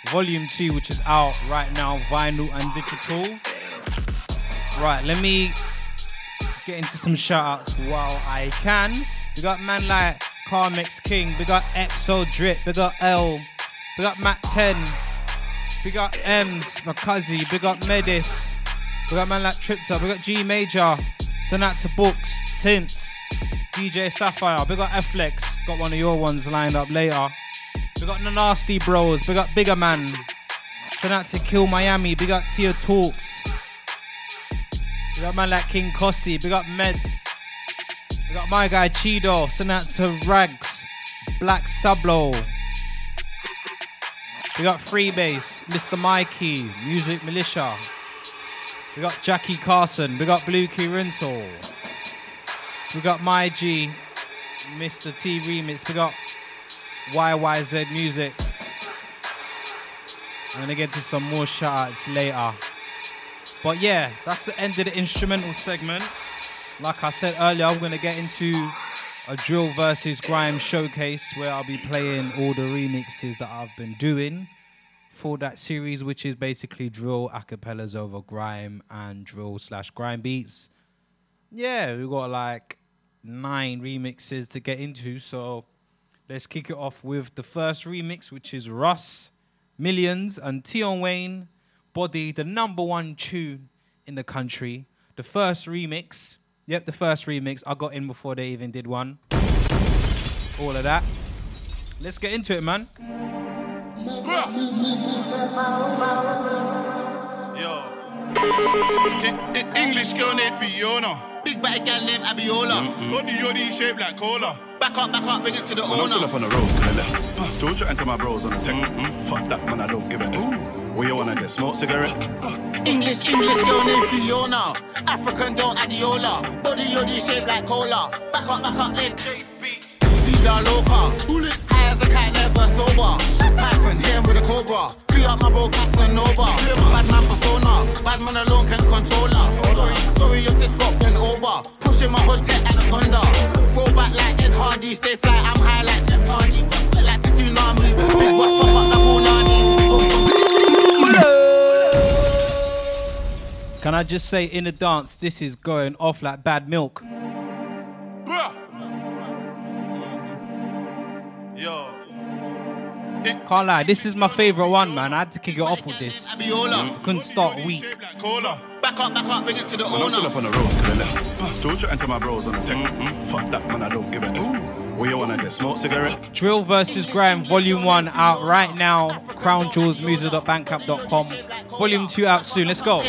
volume 2, which is out right now, vinyl and digital. Right, let me get into some shout outs while I can. We got man like Carmex King, we got Exo Drip, we got L, we got Matt 10, we got M's, Makazi, we got Medis, we got man like Tripta, we got G Major, to Books, Tints, DJ Sapphire, big up Flex, got one of your ones lined up later. We got the Nasty Bros, big up Bigger Man, send out to Kill Miami, big up Tia Talks, big up man like King Costi, big up Meds, we got my guy Chido, send out to Rags, Black Sublo. We got Freebase, Mr. Mikey, Music Militia. We got Jackie Carson, we got Blue Key Rental. We got My G, Mr. T Remix, we got YYZ Music. I'm gonna get to some more shoutouts later. But yeah, that's the end of the instrumental segment. Like I said earlier, I'm gonna get into a drill versus grime showcase where I'll be playing all the remixes that I've been doing for that series, which is basically drill acapellas over grime and drill slash grime beats. Yeah, we got like nine remixes to get into, so let's kick it off with the first remix, which is Russ, Millions, and Tion Wayne, Body, the number one tune in the country. The first remix, yep, the first remix. I got in before they even did one. All of that. Let's get into it, man. Yo. (laughs) English girl named Fiona. Big bad gal named Abiola. Body yoddy shaped like cola. Back up, back up, bring it to the Man, I'm still up on the road, to the left. Don't you enter my bros on the tech. Fuck that, man, I don't give a F. Where you wanna get smoke cigarette? Uh, English, English girl named Fiona. African don't Abiola. Body yoddy shaped like cola. Back up, back up, eh? leg. Vida loca. High as a cat, never sober. Python, him with a cobra. Free up my bro Casanova. Bad man persona. Bad man alone can control her. Sorry, sorry, your sis got bent over. Pushing my hood tech anaconda. Throw back like Ed Hardy. Stay fly, I'm high like Jeff Hardy. Like the tsunami. Big what fuck up the Can I just say, in the dance, this is going off like bad milk. Yo. Can't lie, this is my favorite one, man. I had to kick it off with this. Abiola. Couldn't start weak. Back up, back up, bring it to the Man, I'm still up on the road, to the left. Don't you enter my bros on the tech. Fuck that, man, I don't give a F. Mm-hmm. Where you wanna get smoke cigarette? Drill versus Grime, Volume 1 out right now. Crown Jewels, music.bandcamp.com. Volume 2 out soon. Let's go.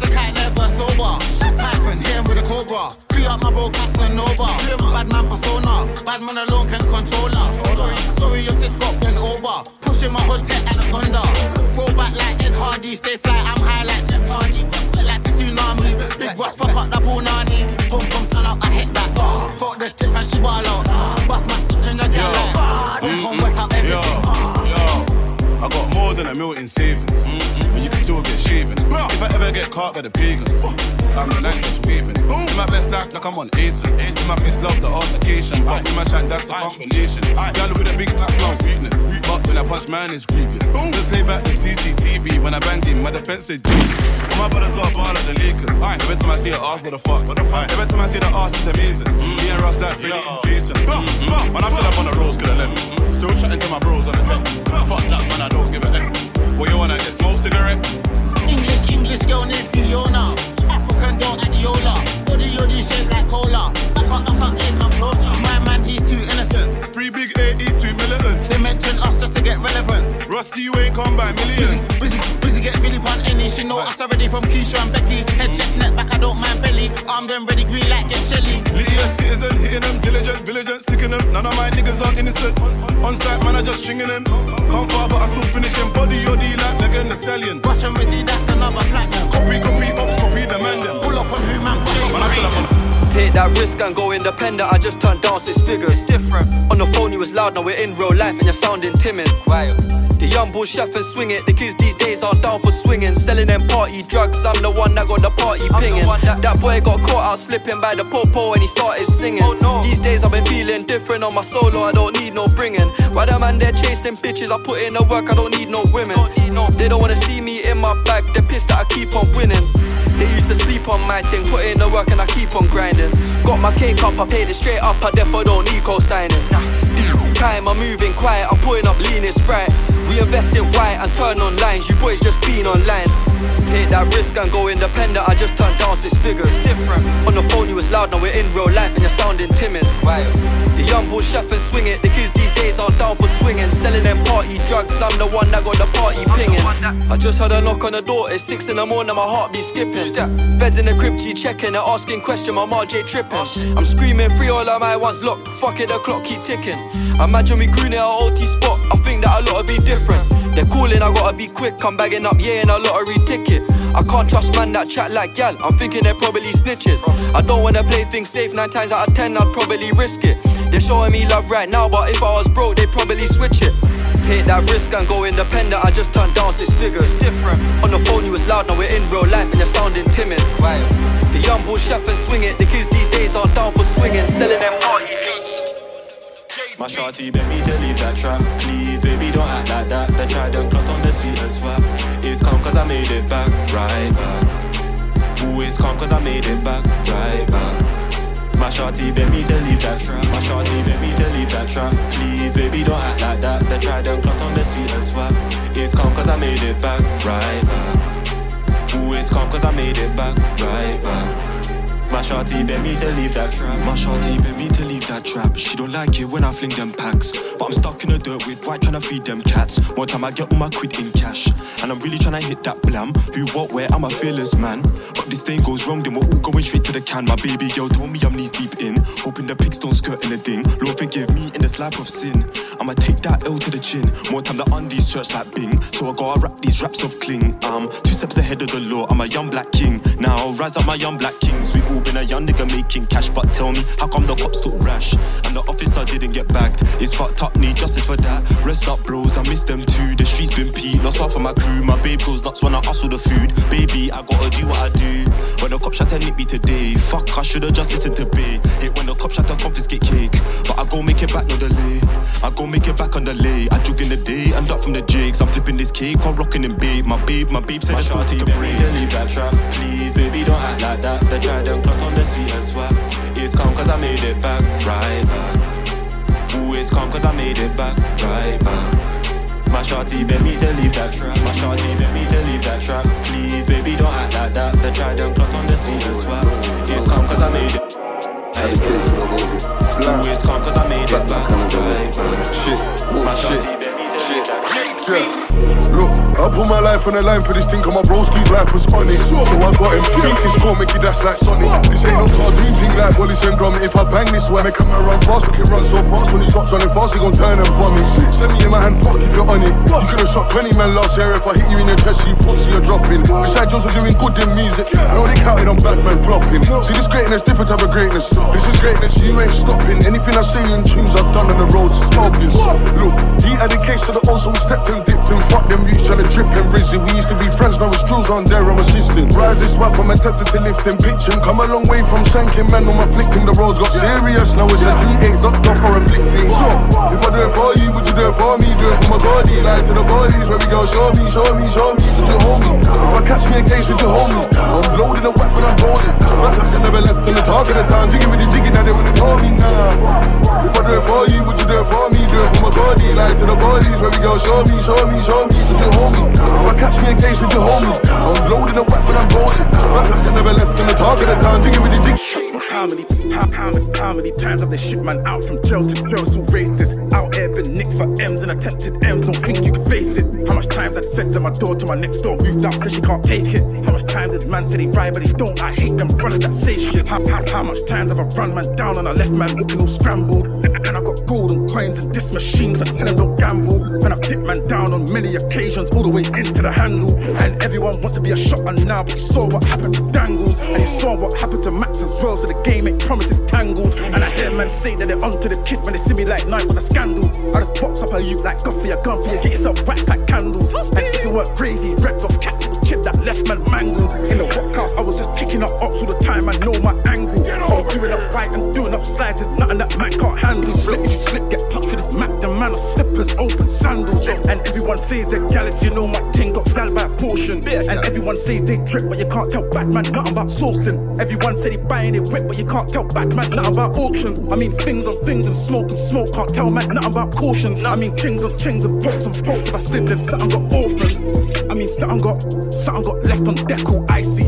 Vida loca. High as a cat, never sober. Python, him with a cobra. Free up my bro Casanova. Bad man persona. Bad man alone can control her. Sorry, sorry, your sis got bent over. Pushing my hood tech anaconda. Throw back like Ed Hardy. Stay fly, I'm high like Jeff Hardy. Like the tsunami. Big rock, fuck up the punani. Boom, boom, turn up, I hit that. Fuck the tip and she ball out. Bust my in the gala. Boom, boom, west up everything. I got more than a million savings, but you can still get shaven. If I ever get caught by the pagans, I'm the night just waving. In my best act like I'm on ace. Ace in my face, love the altercation. But in my shank, that's a combination. Girl with a big back, no weakness. But when I punch, man, it's grievous. Just play back the CCTV when I banged him. My defense is Jesus. My brothers got a ball at the Lakers. Every time I see an arch, what the fuck? What the fuck? Every time I see the arch, it's amazing. Me and Ross, that Freddie and Jason. Mm-hmm. When I'm still up on the roads, could have left. Still chatting to my bros on the deck. Fuck that, man, I don't give a F. What you wanna get smoke cigarette? English, English girl named Fiona. African girl Abiola. Body yoddy shaped like cola. Back up, back up, eight man closer. My man, he's too innocent. Three big A, he's too militant. They mention us just to get relevant. Rusty, you ain't come by millions. Busy, busy get Philip on any. She know us already from Keisha and Becky. Head, chest, neck, back, I don't mind belly. Arm them ready, green like get Shelly. Little citizen, hitting them, diligent, vigilant, sticking them. None of my niggas are innocent. On site, man, I just stringing them. Come far, but I still finish him. Body, yoddy, like Megan Thee Stallion. Rush and Rizzy, that's another platinum. Copy, copy, ups, copy, demand them. Pull up on who man, Man, I still up on Take that risk and go independent. I just turned down six figures. Different. On the phone, you was loud. Now we're in real life and you're sounding timid. Quiet. The young bull chef and swing it. The kids these days are down for swinging. Selling them party drugs. I'm the one that got the party pinging. That, that boy got caught out slipping by the popo and he started singing. These days I've been feeling different on my solo. I don't need no bringing. Why the man they're chasing bitches? I put in the work. I don't need no women. no They don't wanna see me in my bag. They're pissed that I keep on winning. They used to sleep on my thing, put in the work and I keep on grinding. Got my cake up, I paid it straight up, I therefore don't need co-signing. Time I'm moving quiet, I'm putting up lean in sprite. We invest in white and turn on lines, you boys just been online. Take that risk and go independent, I just turned down six figures. Different. On the phone you was loud, now we're in real life and you're sounding timid. Right. The young bull chef and swing it, the kids these days aren't down for swinging. Selling them party drugs, I'm the one that got the party pinging. I just heard a knock on the door, it's six in the morning, my heart be skipping. Feds in the crib, G checking, they're asking question, my J tripping. I'm screaming free all of my ones locked, fuck it, the clock keep ticking. Imagine we green at a OT spot, I think that a lot be different. They're calling, I gotta be quick, I'm bagging up, yeah, in a lottery ticket. I can't trust man that chat like gal, I'm thinking they're probably snitches. I don't wanna play things safe, nine times out of ten, I'd probably risk it. They're showing me love right now, but if I was broke, they'd probably switch it. Take that risk and go independent, I just turned down six figures. Different. On the phone, you was loud, now we're in real life and you're sounding timid. Right. The young bull chef and swing it, the kids these days aren't down for swinging, selling them party drugs. My shawty beg me to leave that trap Please baby don't act like that They try them plot on the sweetest swap It's calm cause I made it back right back. Always calm cause I made it back right back. My shorty beg me to leave that trap. My shorty beg me to leave that trap. Please baby don't act like that They tried them plot on the sweetest swap It's calm cause I made it back right back. Always calm cause I made it back right back my shawty beg me to leave that trap. My shawty beg me to leave that trap. She don't like it when I fling them packs. But I'm stuck in the dirt with white trying to feed them cats. One time I get all my quid in cash. And I'm really trying to hit that blam. Who, what, where, I'm a fearless man. But this thing goes wrong, then we're all going straight to the can. My baby girl told me I'm knees deep in. Hoping the pigs don't skirt anything. Lord forgive me in this life of sin. I'ma take that L to the chin. More time the undies search like Bing. So I gotta rap these raps of cling. Um, two steps ahead of the law. I'm a young black king. Now rise up my young black kings. We all been a young nigga making cash, but tell me, how come the cops took rash? And the officer didn't get bagged. It's fucked up, need justice for that. Rest up, bros, I miss them too. The streets been peed, lost half of my crew. My babe goes nuts when I hustle the food. Baby, I gotta do what I do. When the cops shot to nick me today, fuck, I should've just listened to Bay. Hit when the cops shot to confiscate cake, but I go make it back, no delay. I go make it back on the lay. I jog in the day and up from the jigs. I'm flipping this cake, I'm rocking in babe. My babe, my babe said cool, shawty take a break. to leave that trap Please baby don't act like that They try them plot on the sweetest swap It's calm cause I made it back right back. Always calm cause I made it back right back. My shorty beg me to leave that trap. My shorty beg me to leave that trap. Please baby don't act like that. Try them plot on the sweetest swap It's calm cause I made it. Always calm cause I made it back right back. Shit, My oh, shit, shawty beg me to leave that trap. Look, I put my life on the line for this thing, cause my broski's life was on it. So I got him. Think it's gon' make it dash like Sonic. This ain't no cartoon thing like Wally syndrome. If I bang this way, make a man run fast. We can run so fast when he stops running fast, he gon' turn and me. Send me in my hand, fuck if you're on it. You could've shot 20 men last year if I hit you in your chest, you pussy, you're dropping. Besides, yours were doing good in music. I know they counted on Batman flopping. See, this greatness, different type of greatness. This is greatness, you ain't stopping. Anything I say in tunes I've done on the road, it's obvious. Look, he had a case to the also stepped and dipped and fucked them you trying to trip him. Rizzy, we used to be friends, now it's Drews on there, I'm assisting. Rise this wap, I'm attempted to lift him, pitch him. Come a long way from shanking, man, on my flicking. The roads got serious, now it's a G8 doctor for afflicting. So, if I do it for you, would you do it for me? Do it for my body, like to the bodies, baby girl, show me, show me, show me. Would you hold me? If I catch me a case, would you hold me? I'm loading a weapon, I'm holding. I never left in the talk of the time, jiggy with the jiggy, now they wanna call me now. If I do it for you, would you do it for me? Do it for my body, like to the bodies, baby girl, show me, show me, show me. Would you hold me? I catch me a case, would you hold me? I'm loading a weapon, I'm holding. I never left in the talk of time, jiggy with the jiggy. How many, how, how, many, how many times have they shoot man out from jail to jail? So racist. Out here been nicked for M's and attempted M's. Don't think you can face it. How much times feds at my door to my next door moved out, said she can't take it. How much times did man say they ride but they don't? I hate them brothers that say shit. How, how, how much times have I run man down and I left man walking all scrambled? And I got golden coins in this machine, so tell them don't gamble. And I've dipped man down on many occasions, all the way into the handle. And everyone wants to be a shot on now, but you saw what happened to Dangles. And you saw what happened to Max as well, so the game ain't promises tangled. And I hear man say that they're onto the kid when they see me like night was a scandal. I just box up a you like gun for your gun for you, get yourself waxed like candles. And if it weren't gravy, reds off cats, it that left man mangled. In the workhouse, I was just kicking up ops all the time, I know my angle. I was doing up right and doing up slides, there's nothing that man can't handle. Slip if you slip, get touched with this Mac, the man of slippers, open sandals. And everyone says they're jealous, you know my ting got gal by a portion. And everyone says they trip, but you can't tell Batman nothing about sourcing. Everyone said he buying it whip, but you can't tell Batman nothing about auctions. I mean things on things and smoke and smoke, can't tell man nothing about cautions. I mean chings on chings and pokes and pokes. If I slip, then something got orphaned. I mean something got, something got left on deck all icy.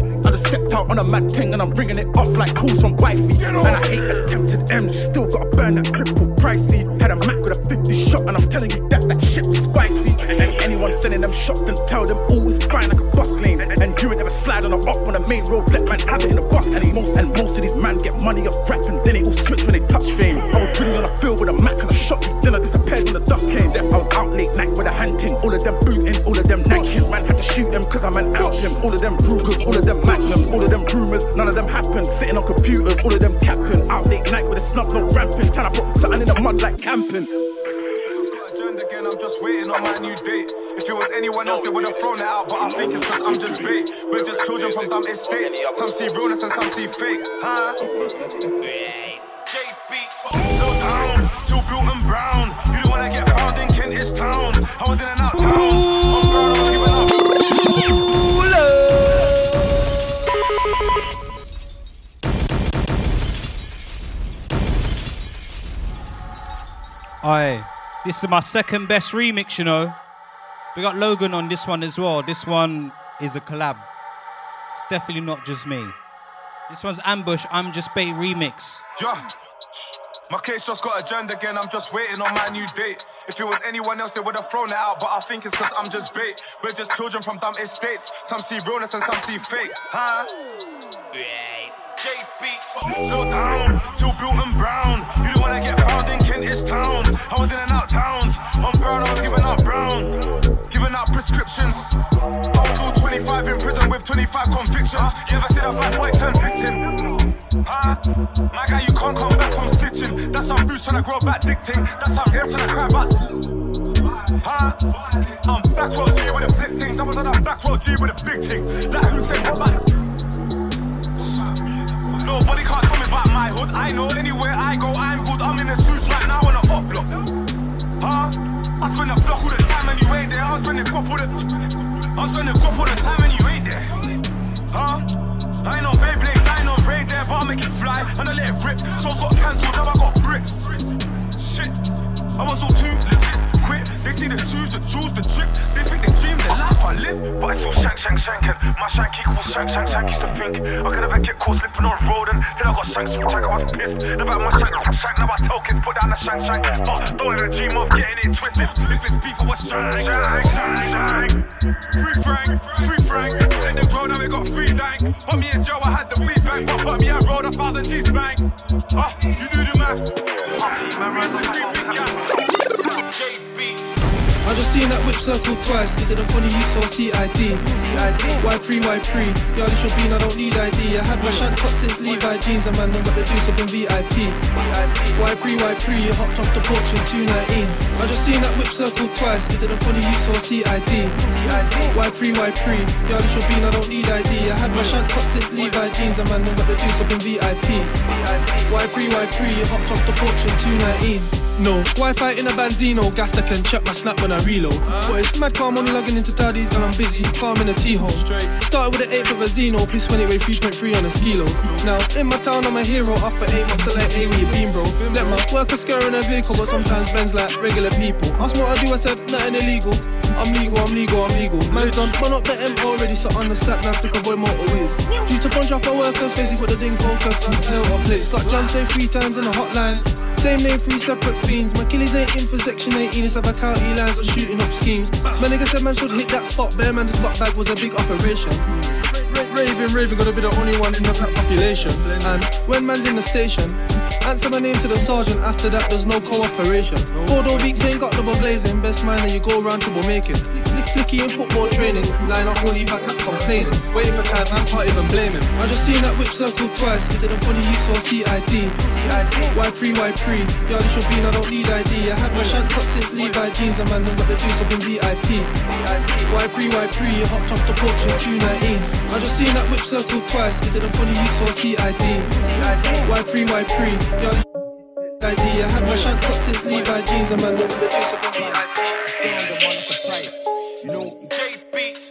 Stepped out on a mad ting and I'm bringing it off like calls from wifey. And I hate attempted M's, you still gotta burn that triple pricey. Had a Mac with a 50 shot and I'm telling you that that shit was spicy. And anyone sending them shots, then tell them all is fine like a bus lane. And you ain't never slide on a up on the main road, let man have it in the bus. And most and most of these man get money off rap and then it all switch when they touch fame. I was really on a field with a Mac and a shot, then I disappeared when the dust came. I was out late night with a hunting, all of them bootings, all of them nankins. Man had to shoot them cause I'm an out him. All of them Rugers, all of them Magnums, all of them rumors, none of them happen. Sitting on computers, all of them tapping. Out late night with a snub, no ramping. Trying to put something in the mud like camping. Again, I'm just waiting on my new date. If it was anyone else, they would have thrown it out. But I think it's cause I'm just bait. We're just children from dumb estates. Some see realness and some see fake. Huh? J down, too blue and brown. You don't wanna get found in Kentish town. I was in and out towns. Aye, this is my second best remix, you know. We got Logan on this one as well. This one is a collab. It's definitely not just me. This one's Ambush, I'm Just Bait remix. Yeah. My case just got adjourned again, I'm just waiting on my new date. If it was anyone else, they would have thrown it out, but I think it's cause I'm just bait. We're just children from dumb estates. Some see realness and some see fake. Huh? J beats. So down, too blue and brown. You don't wanna get found in Kentish town. I was in and out towns. On brown, I was giving out brown. Giving out prescriptions. I was all 25 in prison with 25 convictions. You ever see that black boy turn victim? Huh? My guy, you can't come back from snitching. That's some Bruce trying to grow back dicting. That's some him trying to cry back. Huh? I'm back row G with the big things. I was on a back row G with a big thing. Like who said what? Nobody can't tell me about my hood. I know anywhere I go, I'm good. I'm in the streets right now on a up block. Huh? I spend a block all the time and you ain't there. I'm spending guap all the I'm spending guap all the time and you ain't there. Huh? I ain't no Beyblades, I ain't no raid there, but I make it fly and I let it rip. Shows got cancelled, now I got bricks. Shit, I was all too legit. Quit. They see the shoes, the jewels, the drip. They think they dream the life I live. But it's all shank, shank, shanking. My shank equals shank, shank, shank. Used to think I could never get caught slipping on road, and then I got shank, shank, shank. I was pissed. Never had my shank, shank, shank. Now I tell kids put down the shank, shank. But don't ever dream of getting it twisted. If it's beef, I was shank, shank, shank. Free Frank, free Frank. In the ground, now we got free dank. Put me in jail, I had the weed bank. But put me on road, a thousand G's bank. Oh, you do the maths. J beats. I just seen that whip circle twice. Is it a funny youth or CID? Why pre, why pre? Yo, this should be, I don't need ID. I had my shunt cut since Levi jeans, and man, don't got the juice up in VIP. Why pre, why pre? You hopped off the porch in 219. I just seen that whip circle twice. Is it a funny youth or CID? Why pre, why pre? Yo, this should be, I don't need ID. I had my shunt cut since Levi jeans, and man, got the juice up in VIP. Why pre, why pre? You hopped off the porch in 219. No, Wi-Fi in a Banzino, gas that can check my snap when I reload. But it's mad calm on logging into Daddy's and I'm busy, farming a T-hole. Started with an 8th of a Zeno, piece when it weighed 3.3 on a skilos. Now, in my town, I'm a hero, up for 8 months, I like, hey, where you been, bro? Let my worker scare in a vehicle, but sometimes Benz like regular people. Ask what I do, I said, nothing illegal. I'm legal, I'm legal, I'm legal. Man's done fun up the M already, so on the sat nav to avoid motorways. Due to punch off our workers, facing put the ding focus on tail up plates. Got John say three times in the hotline. Same name, three separate fiends. My killies ain't in for section 18, it's about county lines or shooting up schemes. My nigga said man should hit that spot, bear man, the spot bag was a big operation. Raving, raving, gotta be the only one in the black population. And when man's in the station, Answer my name to the sergeant, after that there's no cooperation. Bordeaux Beaks ain't got double glazing, best man that you go round trouble making. Flick flicky in football training, line up all back cats complaining. Waiting for time, man can't even blame him. I just seen that whip circle twice, is it the funny youths or CID? Why pre, why pre? This should be, I don't need ID. I had my shank up since Levi jeans, and man, don't got the juice up in VIP. Why pre, why pre? You hopped off the porch in 219. I just seen that whip circle twice, is it the funny youths or CID? Why pre, why pre? Yeah, ID. I had my shank up since Levi jeans, and man, don't got the juice up in VIP. You know, J beats.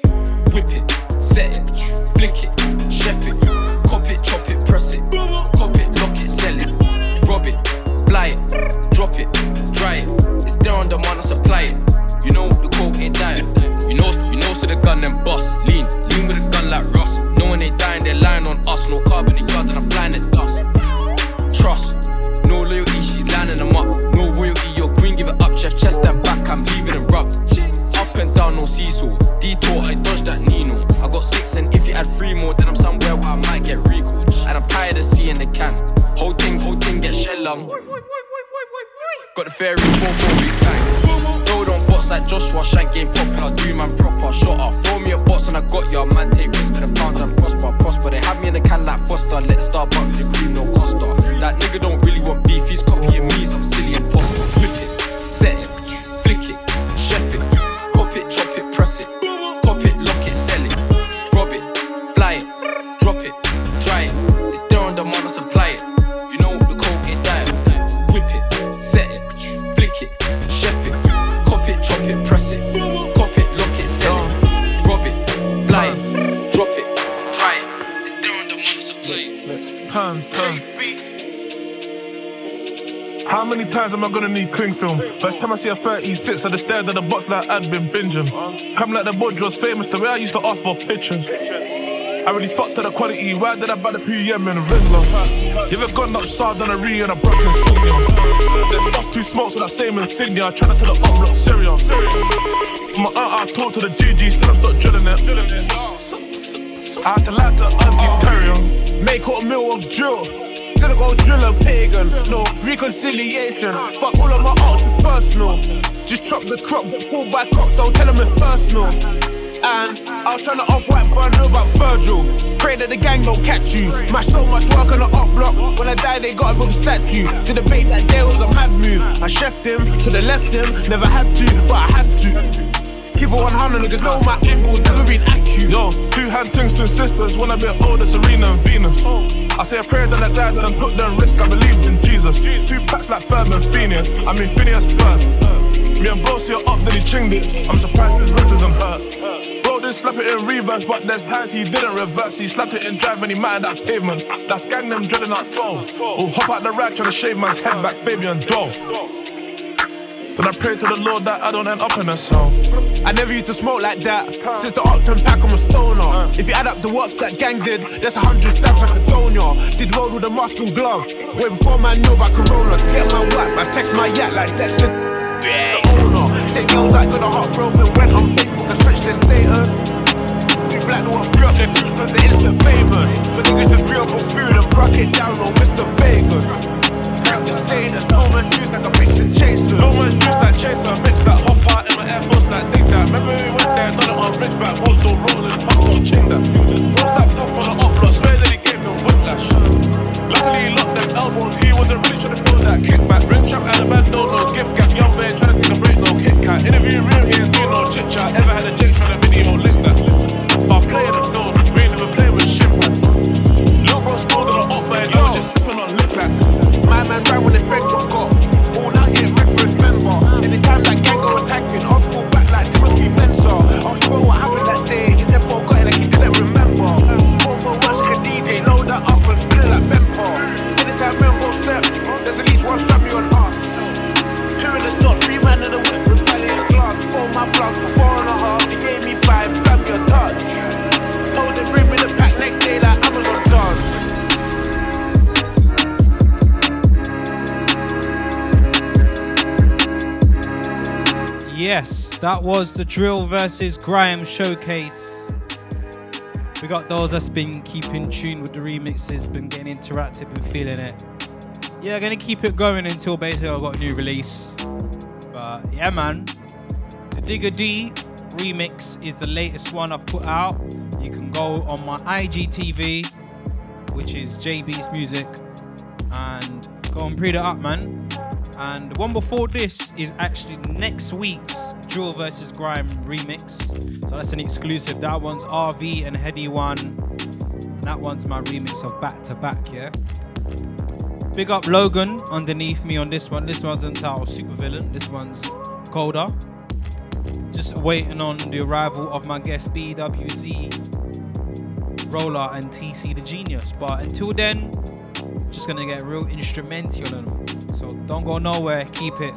Whip it, set it, flick it, chef it, cop it, chop it, press it, cop it, lock it, sell it, rob it, fly it, drop it, dry it. It's there on demand, I supply it. You know the coke ain't dying. You know, you know, so the gun then bust. Lean, lean with a gun like Ross. No one ain't dying, they're lying on us. No carbon yard, and I'm blinded dust. Trust, Got the fairy 4 4 big bang. Throw on bots like Joshua, shank game popular. Do man proper, shot off. Throw me a box and I got ya. Man, take risks for the pounds and prosper, prosper. They have me in the can like Foster. Let the Starbucks with the cream, no Costa. That nigga don't really want beef, times am I gonna need cling film? First time I see a 36, I just stared at the box like I'd been binging. Come like the boy was famous, the way I used to ask for pictures. I really fucked to the quality, why did I buy the PM and Rizzler? You ever gone outside on a re and a broken insignia? There's stuff too smokes with that same insignia, trying to tell the up block Syria. My aunt, I talked to the GG, still I'm stuck drilling it. I had to like the ugly terrier. Make a meal of drill. Still go drill a pagan. No reconciliation. Fuck all of my arts is personal. Just chop the crop, get pulled by cops, so tell them it's personal. And I was trying to off white before I knew about Virgil. Pray that the gang don't catch you. Mash so much work on the up block. When I die, they got a good statue. To debate that day was a mad move. I chefed him, should have left him. Never had to, but I had to. Keep it 100, niggas know my angles never been accurate. Yo, two hand things, two sisters, one a bit older, Serena and Venus. I say a prayer that I died and put them risk, I believe in Jesus. Two packs like and Phineas, I mean Phineas Ferb. Me and bro see her up, then he chinged it. I'm surprised his wrist isn't hurt. Bro did slap it in reverse, but there's times he didn't reverse. He slapped it in drive and he mattered that pavement. That's gang them drilling out 12. Or hop out the rag trying to shave man's head back, Fabian Dove. Then I pray to the Lord that I don't end up in a cell. I never used to smoke like that. Since the Octon pack, I'm a stoner. If you add up the works that gang did, that's a hundred stabs like a donor. Did roll with a mushroom glove. Way before man knew about Corona. To get my whack, I text my yak like that's the the owner. Said girls that got a heartbroken went on Facebook and switched their status. People like the one free up their crews cause they instant famous. But niggas just real food and broke it down on Mr. Vegas. The status, no man juice like a mix and chaser. No man juice like chaser, mix that hop out in my Air Force like dig that. Remember we went there, done it on Ridgeback, was still rolling, hop on ching that. What's that stuff on the up block, swear that he gave him whiplash. Luckily he locked them elbows, he wasn't really trying to feel that kickback. Rim trap and don't know, gift gap, young man trying to take a break, no Kit Kat. Interview real, he ain't doing no chit chat. Ever had a Jake trying to video link that was the Drill versus Grime showcase. We got those that's been keeping tune with the remixes, been getting interactive and feeling it. yeah, gonna keep it going until basically I got a new release. But yeah, man, the Digga D remix is the latest one I've put out. You can go on my IGTV, which is JB's Music, and go and pre it up, man. And the one before this is actually next week's Drill versus Grime remix. So that's an exclusive. That one's RV and Headie One. And that one's my remix of Back to Back, yeah? Big up Logan underneath me on this one. This one's entitled Super Villain. This one's colder. Just waiting on the arrival of my guest BWZ, Roller, and TC the Genius. But until then, just gonna get real instrumental on them. Don't go nowhere. Keep it.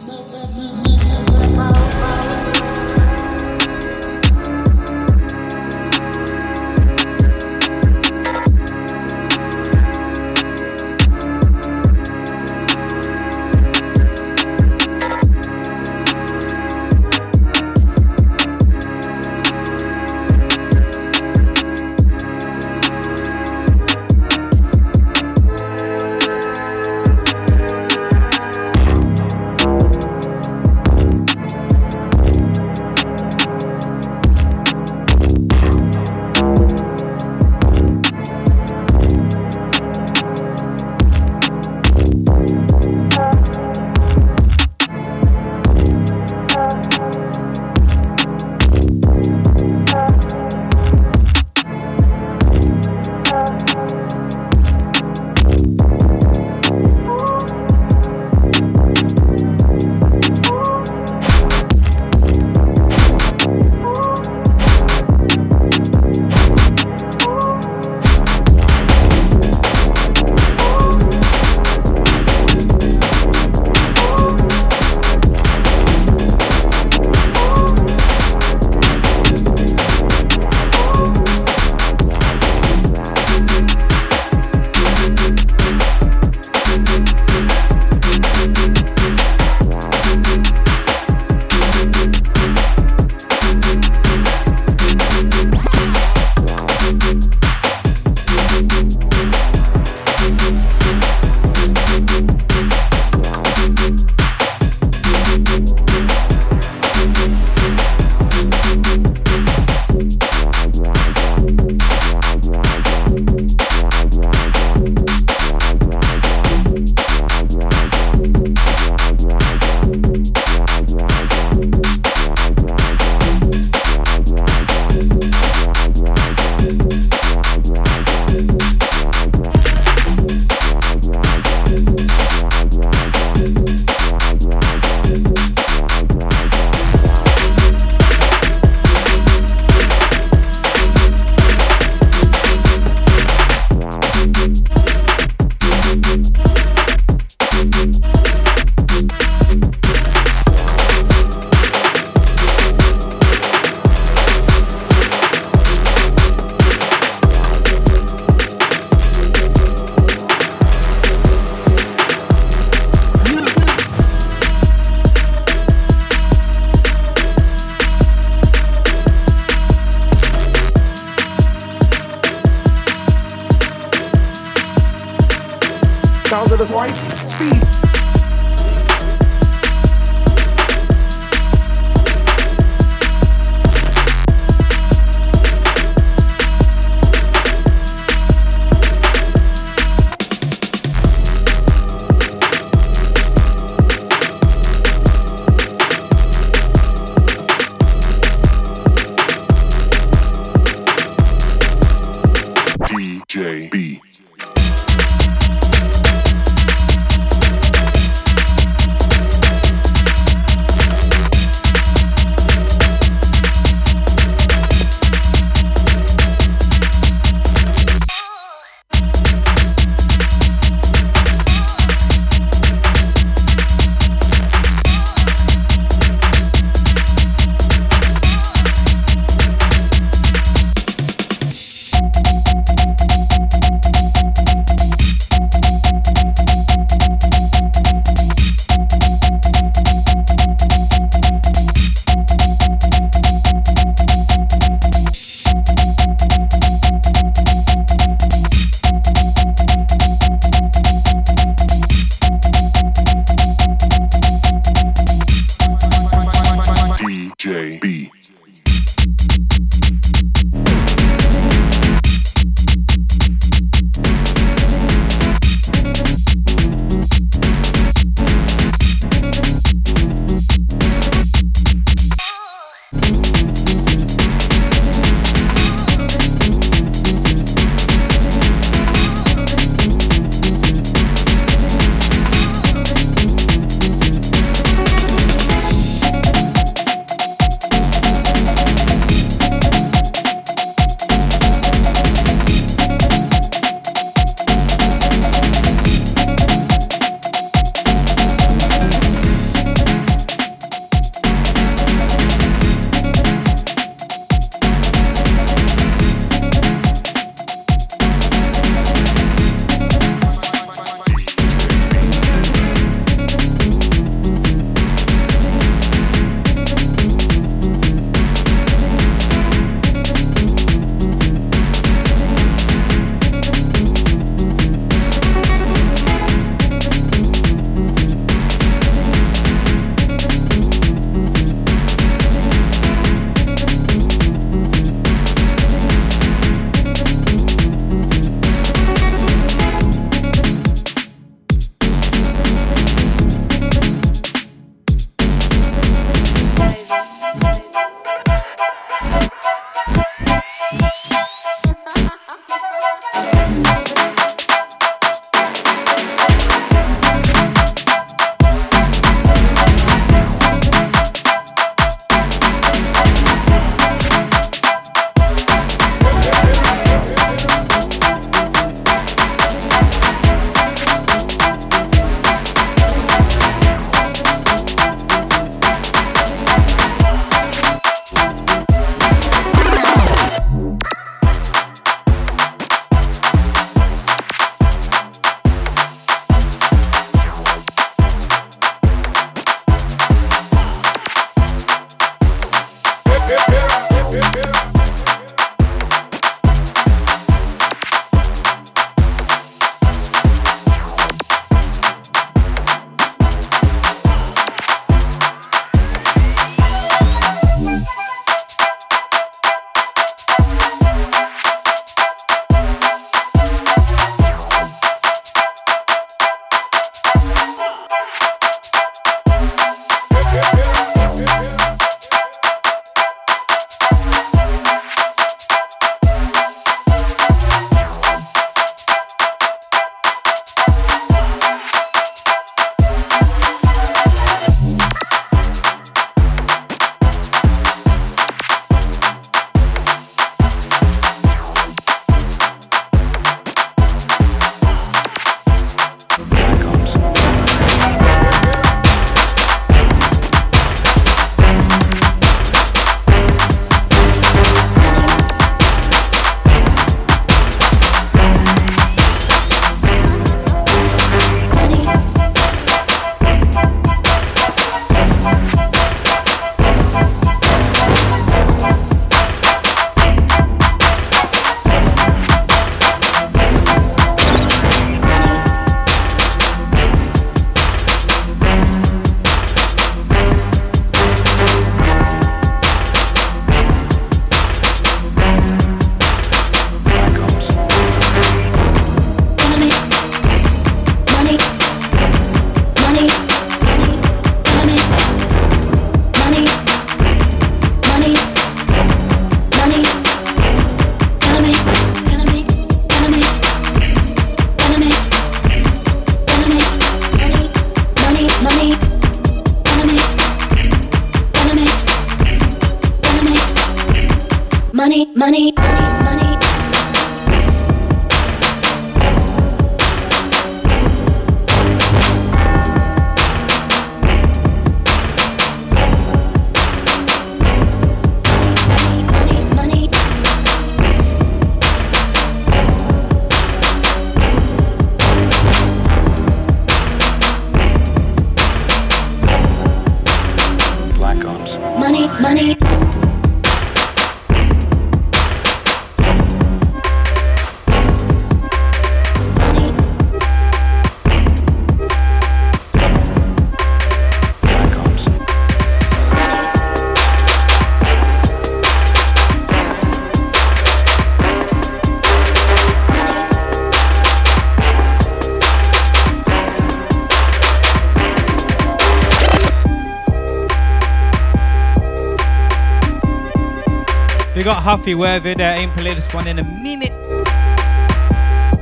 Huffy wherever there. Ain't played this one in a minute.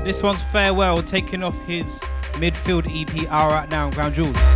This one's farewell, taking off his midfield EP hour right now, Ground Jewels.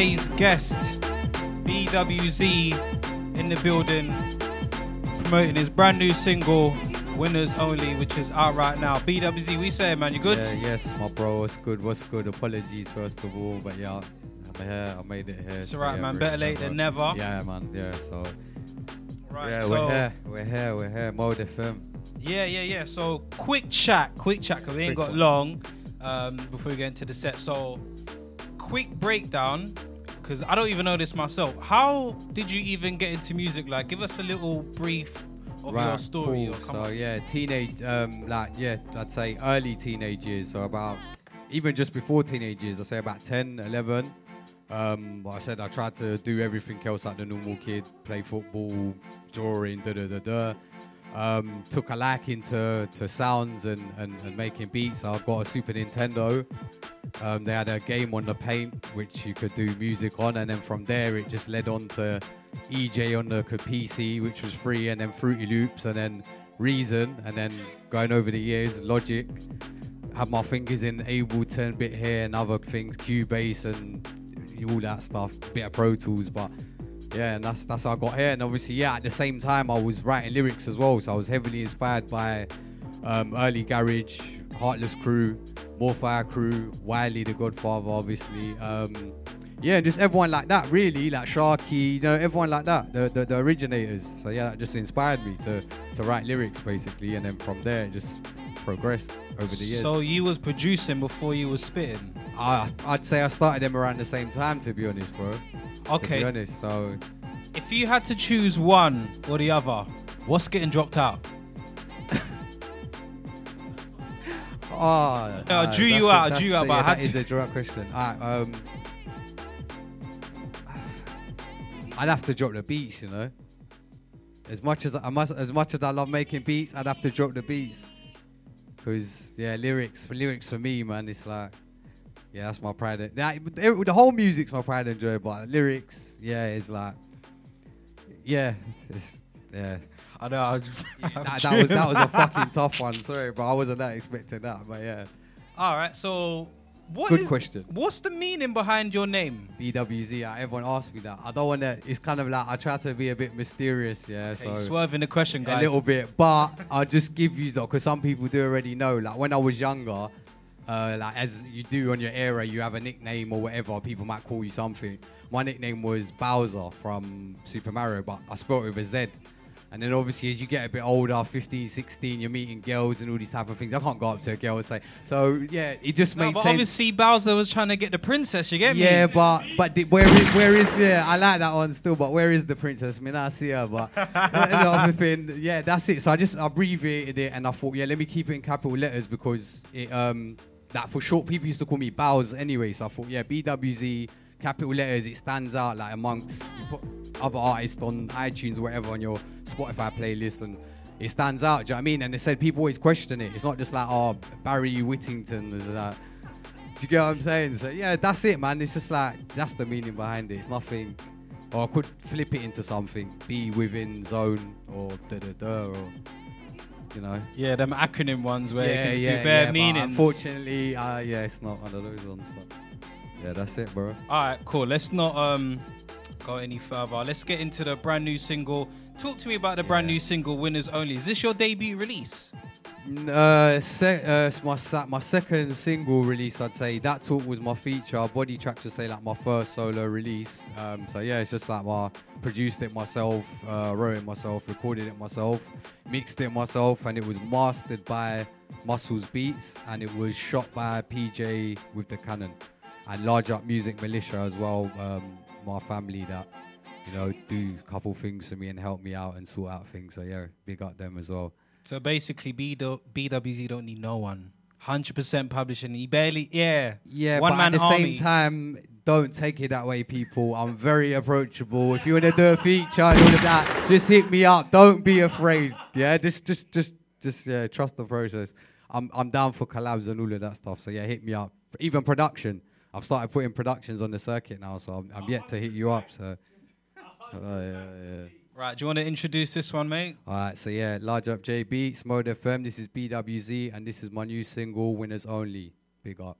Today's guest, BWZ, in the building, promoting his brand new single, Winners Only, which is out right now. BWZ, we say, man, you good? Yeah, yes, my bro. What's good? What's good? Apologies first of all, but yeah, I'm here. I made it here. It's so alright, yeah, man. Better late than never. Yeah, man. Yeah, so. Right, yeah, so- we're here. We're here. We're here. Mode FM. Yeah, yeah, yeah. So quick chat, quick chat, because we ain't got long um, before we get into the set. So quick breakdown, because I don't even know this myself. How did you even get into music? Like, give us a little brief of your story. cool. So on. yeah, teenage, um, like yeah, I'd say early teenage years. So about even just before teenage years, I say about 10, 11. Um, like I said I tried to do everything else like the normal kid, play football, drawing, da da da da. Um, took a liking to, to sounds and, and, and making beats. I've got a Super Nintendo. Um, they had a game on the paint which you could do music on, and then from there it just led on to eJay on the PC, which was free, and then Fruity Loops, and then Reason, and then going over the years, Logic. Had my fingers in Ableton, bit here and other things, Cubase and all that stuff, bit of Pro Tools, but yeah, and that's that's how I got here. And obviously, yeah, at the same time, I was writing lyrics as well, so I was heavily inspired by um, early Garage, Heartless Crew, More Fire Crew, Wiley the Godfather, obviously. Um, yeah, and just everyone like that, really, like Sharky, you know, everyone like that, the, the, the originators. So yeah, that just inspired me to to write lyrics basically, and then from there it just progressed over the years. So you was producing before you was spitting. I, I'd say I started them around the same time, to be honest, bro. To Okay. be honest, so If you had to choose one or the other, what's getting dropped out? Oh, (laughs) No, I drew you out, I drew you out, but I yeah, had that is to- a direct question. Alright, um, I'd have to drop the beats, you know. As much as I must, as much as I love making beats, I'd have to drop the beats. Cause yeah, lyrics for lyrics for me, man, it's like, yeah, that's my pride. and- That, the the whole music's my pride and joy, but lyrics, yeah, it's like, yeah, (laughs) it's, yeah. I know. I (laughs) (laughs) that, that was that was a fucking tough one. Sorry, but I wasn't that expecting that. But yeah, All right. So what Good is- question. What's the meaning behind your name? BWZ. uh, Everyone asks me that. I don't want to. It's kind of like I try to be a bit mysterious. Yeah, Okay, so swerving the question, guys. a little bit, but I'll just give you that because some people do already know. Like when I was younger, uh, like as you do on your era, you have a nickname or whatever. People might call you something. My nickname was Bowser from Super Mario, but I spelled it with a Z. And then obviously as you get a bit older, 15, 16, you're meeting girls and all these type of things. I can't go up to a girl and say, so yeah, it just No, made but sense. obviously Bowser was trying to get the princess. You get me? Yeah, but but the, where is where is yeah? I like that one still, but where is the princess? I mean, I see her, but (laughs) another thing, yeah, that's it. So I just abbreviated it, and I thought, yeah, let me keep it in capital letters because it um that for short people used to call me Bows anyway. So I thought, yeah, BWZ capital letters, it stands out like amongst other artists on iTunes, or whatever, on your Spotify playlist, and it stands out. Do you know what I mean? And they said people always question it. It's not just like oh Barry Whittington is that. Do you get what I'm saying? So yeah, that's it, man. It's just like that's the meaning behind it. It's nothing. Or I could flip it into something. Be within zone or da da da or you know. Yeah, them acronym ones where you can just yeah, do bare yeah, meanings. Unfortunately, uh, yeah, it's not one of those ones. But yeah, that's it, bro. All right, cool. Let's not um go any further. Let's get into the brand new single. Talk to me about the brand new single, "Winners Only." Is this your debut release? Uh, uh, it's my my second single release, I'd say. That talk was my feature. Body track to say like my first solo release. Um, so yeah, it's just like my produced it myself, uh, wrote it myself, recorded it myself, mixed it myself, and it was mastered by Muscles Beats, and it was shot by PJ with the Canon, and Large Up Music Militia as well. Um, my family that you know do a couple things for me and help me out and sort out things. So yeah, big up them as well. So basically, B- BWZ don't need no one. Hundred percent publishing. He barely, yeah, Yeah, one but man at the army. same time, don't take it that way, people. I'm very approachable. If you want to do a feature and all of that, just hit me up. Don't be afraid. Yeah, just, just, just, just yeah, trust the process. I'm, I'm down for collabs and all of that stuff. So yeah, hit me up. Even production. I've started putting productions on the circuit now, so I'm, I'm yet to hit you up. So, uh, yeah, yeah. Right, do you want to introduce this one, mate? All right, so yeah, large up J Beats, Mode FM. This is BWZ, and this is my new single, Winners Only. Big up.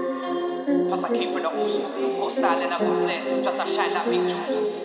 (laughs) I came from the old school, got style and I got flair. Plus I shine like big jewels.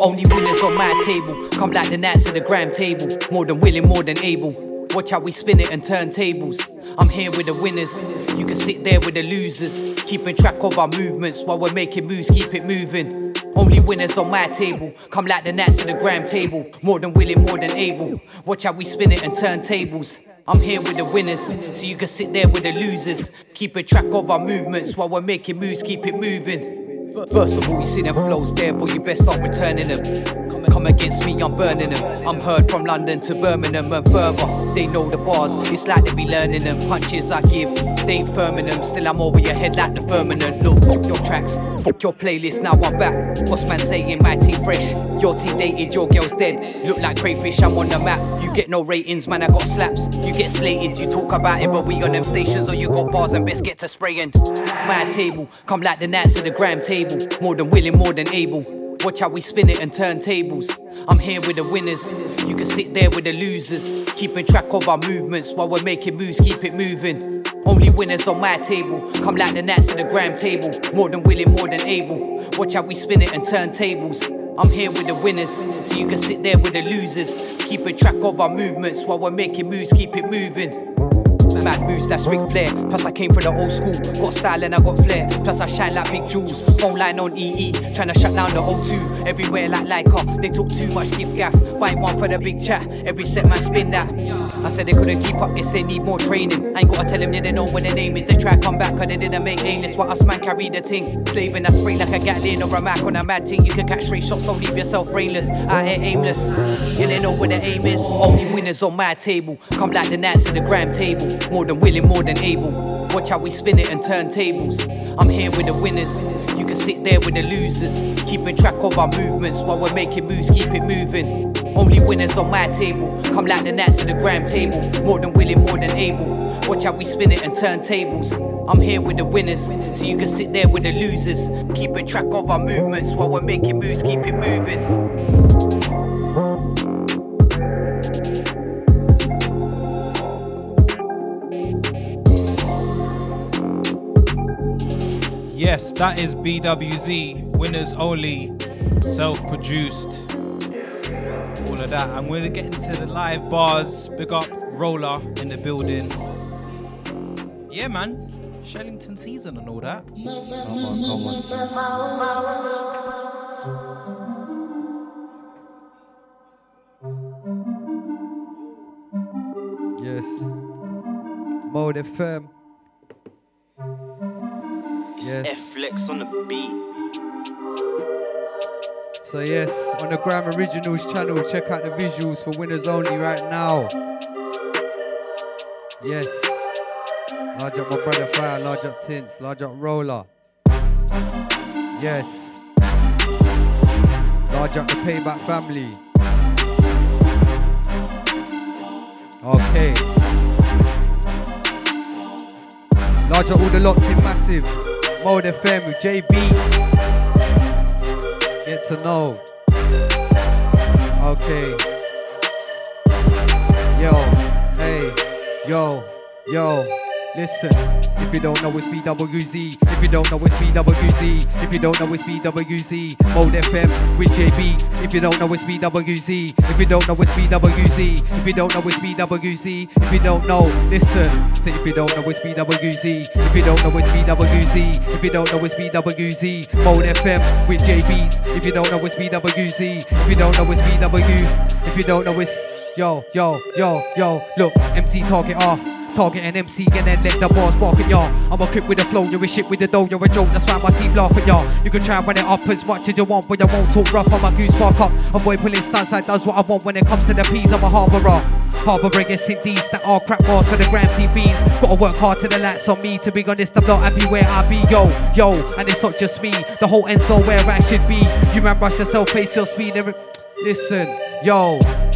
Only winners on my table. Come like the Nats at the gram table. More than willing, more than able. Watch how we spin it and turn tables. I'm here with the winners. You can sit there with the losers. Keeping track of our movements while we're making moves, keep it moving. Only winners on my table. Come like the Nats to the gram table. More than willing, more than able. Watch how we spin it and turn tables. I'm here with the winners, so you can sit there with the losers. Keeping track of our movements while we're making moves, keep it moving. First of all, you see them flows there, but you best start returning them. Come, against me, I'm burning them. I'm heard from London to Birmingham and further. They know the bars, it's like they be learning them. Punches I give, they ain't firming them. Still, I'm over your head like the firmament. Look, fuck your tracks, fuck your playlist, now I'm back. What's man saying? My team fresh. Your team dated, your girl's dead. Look like crayfish, I'm on the map. You get no ratings, man, I got slaps. You get slated, you talk about it, but we on them stations, or you got bars and best get to spraying. My table, come like the Nats at the gram table. More than willing, more than able. Watch how we spin it and turn tables. I'm here with the winners. You can sit there with the losers. Keeping track of our movements while we're making moves, keep it moving. Only winners on my table. Come like the Nats at the gram table. More than willing, more than able. Watch how we spin it and turn tables. I'm here with the winners, so you can sit there with the losers. Keeping track of our movements while we're making moves, keep it moving. Mad moves, that's Ric Flair. Plus, I came from the old school. Got style and I got flair. Plus, I shine like big jewels. Phone line on EE. Trying to shut down the O2. Everywhere like Leica. They talk too much gift gaff. Buying one for the big chat. Every set man spin that. I said they couldn't keep up, guess they need more training. I ain't gotta tell them, yeah, they know what their name is. They try come back, cause they didn't make A-list. What us man carry the thing. Slaving, I spray like a Gatling or a Mac on a mad thing. You can catch straight shots, don't leave yourself brainless. I ain't aimless. Yeah, they know where the aim is. Only winners on my table. Come like the Nats at the gram table. More than willing, more than able. Watch how we spin it and turn tables. I'm here with the winners. You can sit there with the losers. Keeping track of our movements while we're making moves, keep it moving. Only winners on my table. Come like the Nats at the gram table. More than willing, more than able. Watch how we spin it and turn tables. I'm here with the winners, so you can sit there with the losers. Keeping track of our movements while we're making moves, keep it moving. Yes, that is BWZ, winners only, self produced, all of that. And we're gonna get into the live bars. Big up Roller in the building. Yeah, man. Shellington season and all that. Come on, come on. Yes. Mode FM. Yes. On the beat. So yes, on the Gram Originals channel, check out the visuals for winners only right now. Yes. Large up my brother Fire, large up Tints, large up Roller. Yes. Large up the Payback family. Okay. Large up all the locked in massive. Mode FM with JB. Get to know. Okay. Yo, hey, yo, yo. Listen, if you don't know it's BWZ, if you don't know it's BWZ, if you don't know it's BWZ, Mode FM with J Beats. If you don't know it's BWZ, if you don't know it's BWZ, if you don't know it's BWZ, if you don't know, listen. Say if you don't know it's BWZ, if you don't know it's BWZ, if you don't know it's BWZ, Mode FM with J Beats. If you don't know it's BWZ, if you don't know it's BW, if you don't know it's Yo, yo, yo, yo, look, MC target R, target an MC and then let the bars bark at y'all. I'm a crip with the flow, you're a shit with the dough, you're a joke, that's why my team laugh at y'all. You can try and run it up as much as you want, but you won't talk rough, I'm a goose bark up. A boy pulling stunts, I does what I want when it comes to the P's, I'm a harborer. Harbour against these that are crap bars for the gram CVs. Gotta work hard to the lights on me. To be honest, I'm not happy where I be. Yo, yo, and it's not just me. The whole end's not where I should be. You man, brush yourself, face your speed. Listen, yo.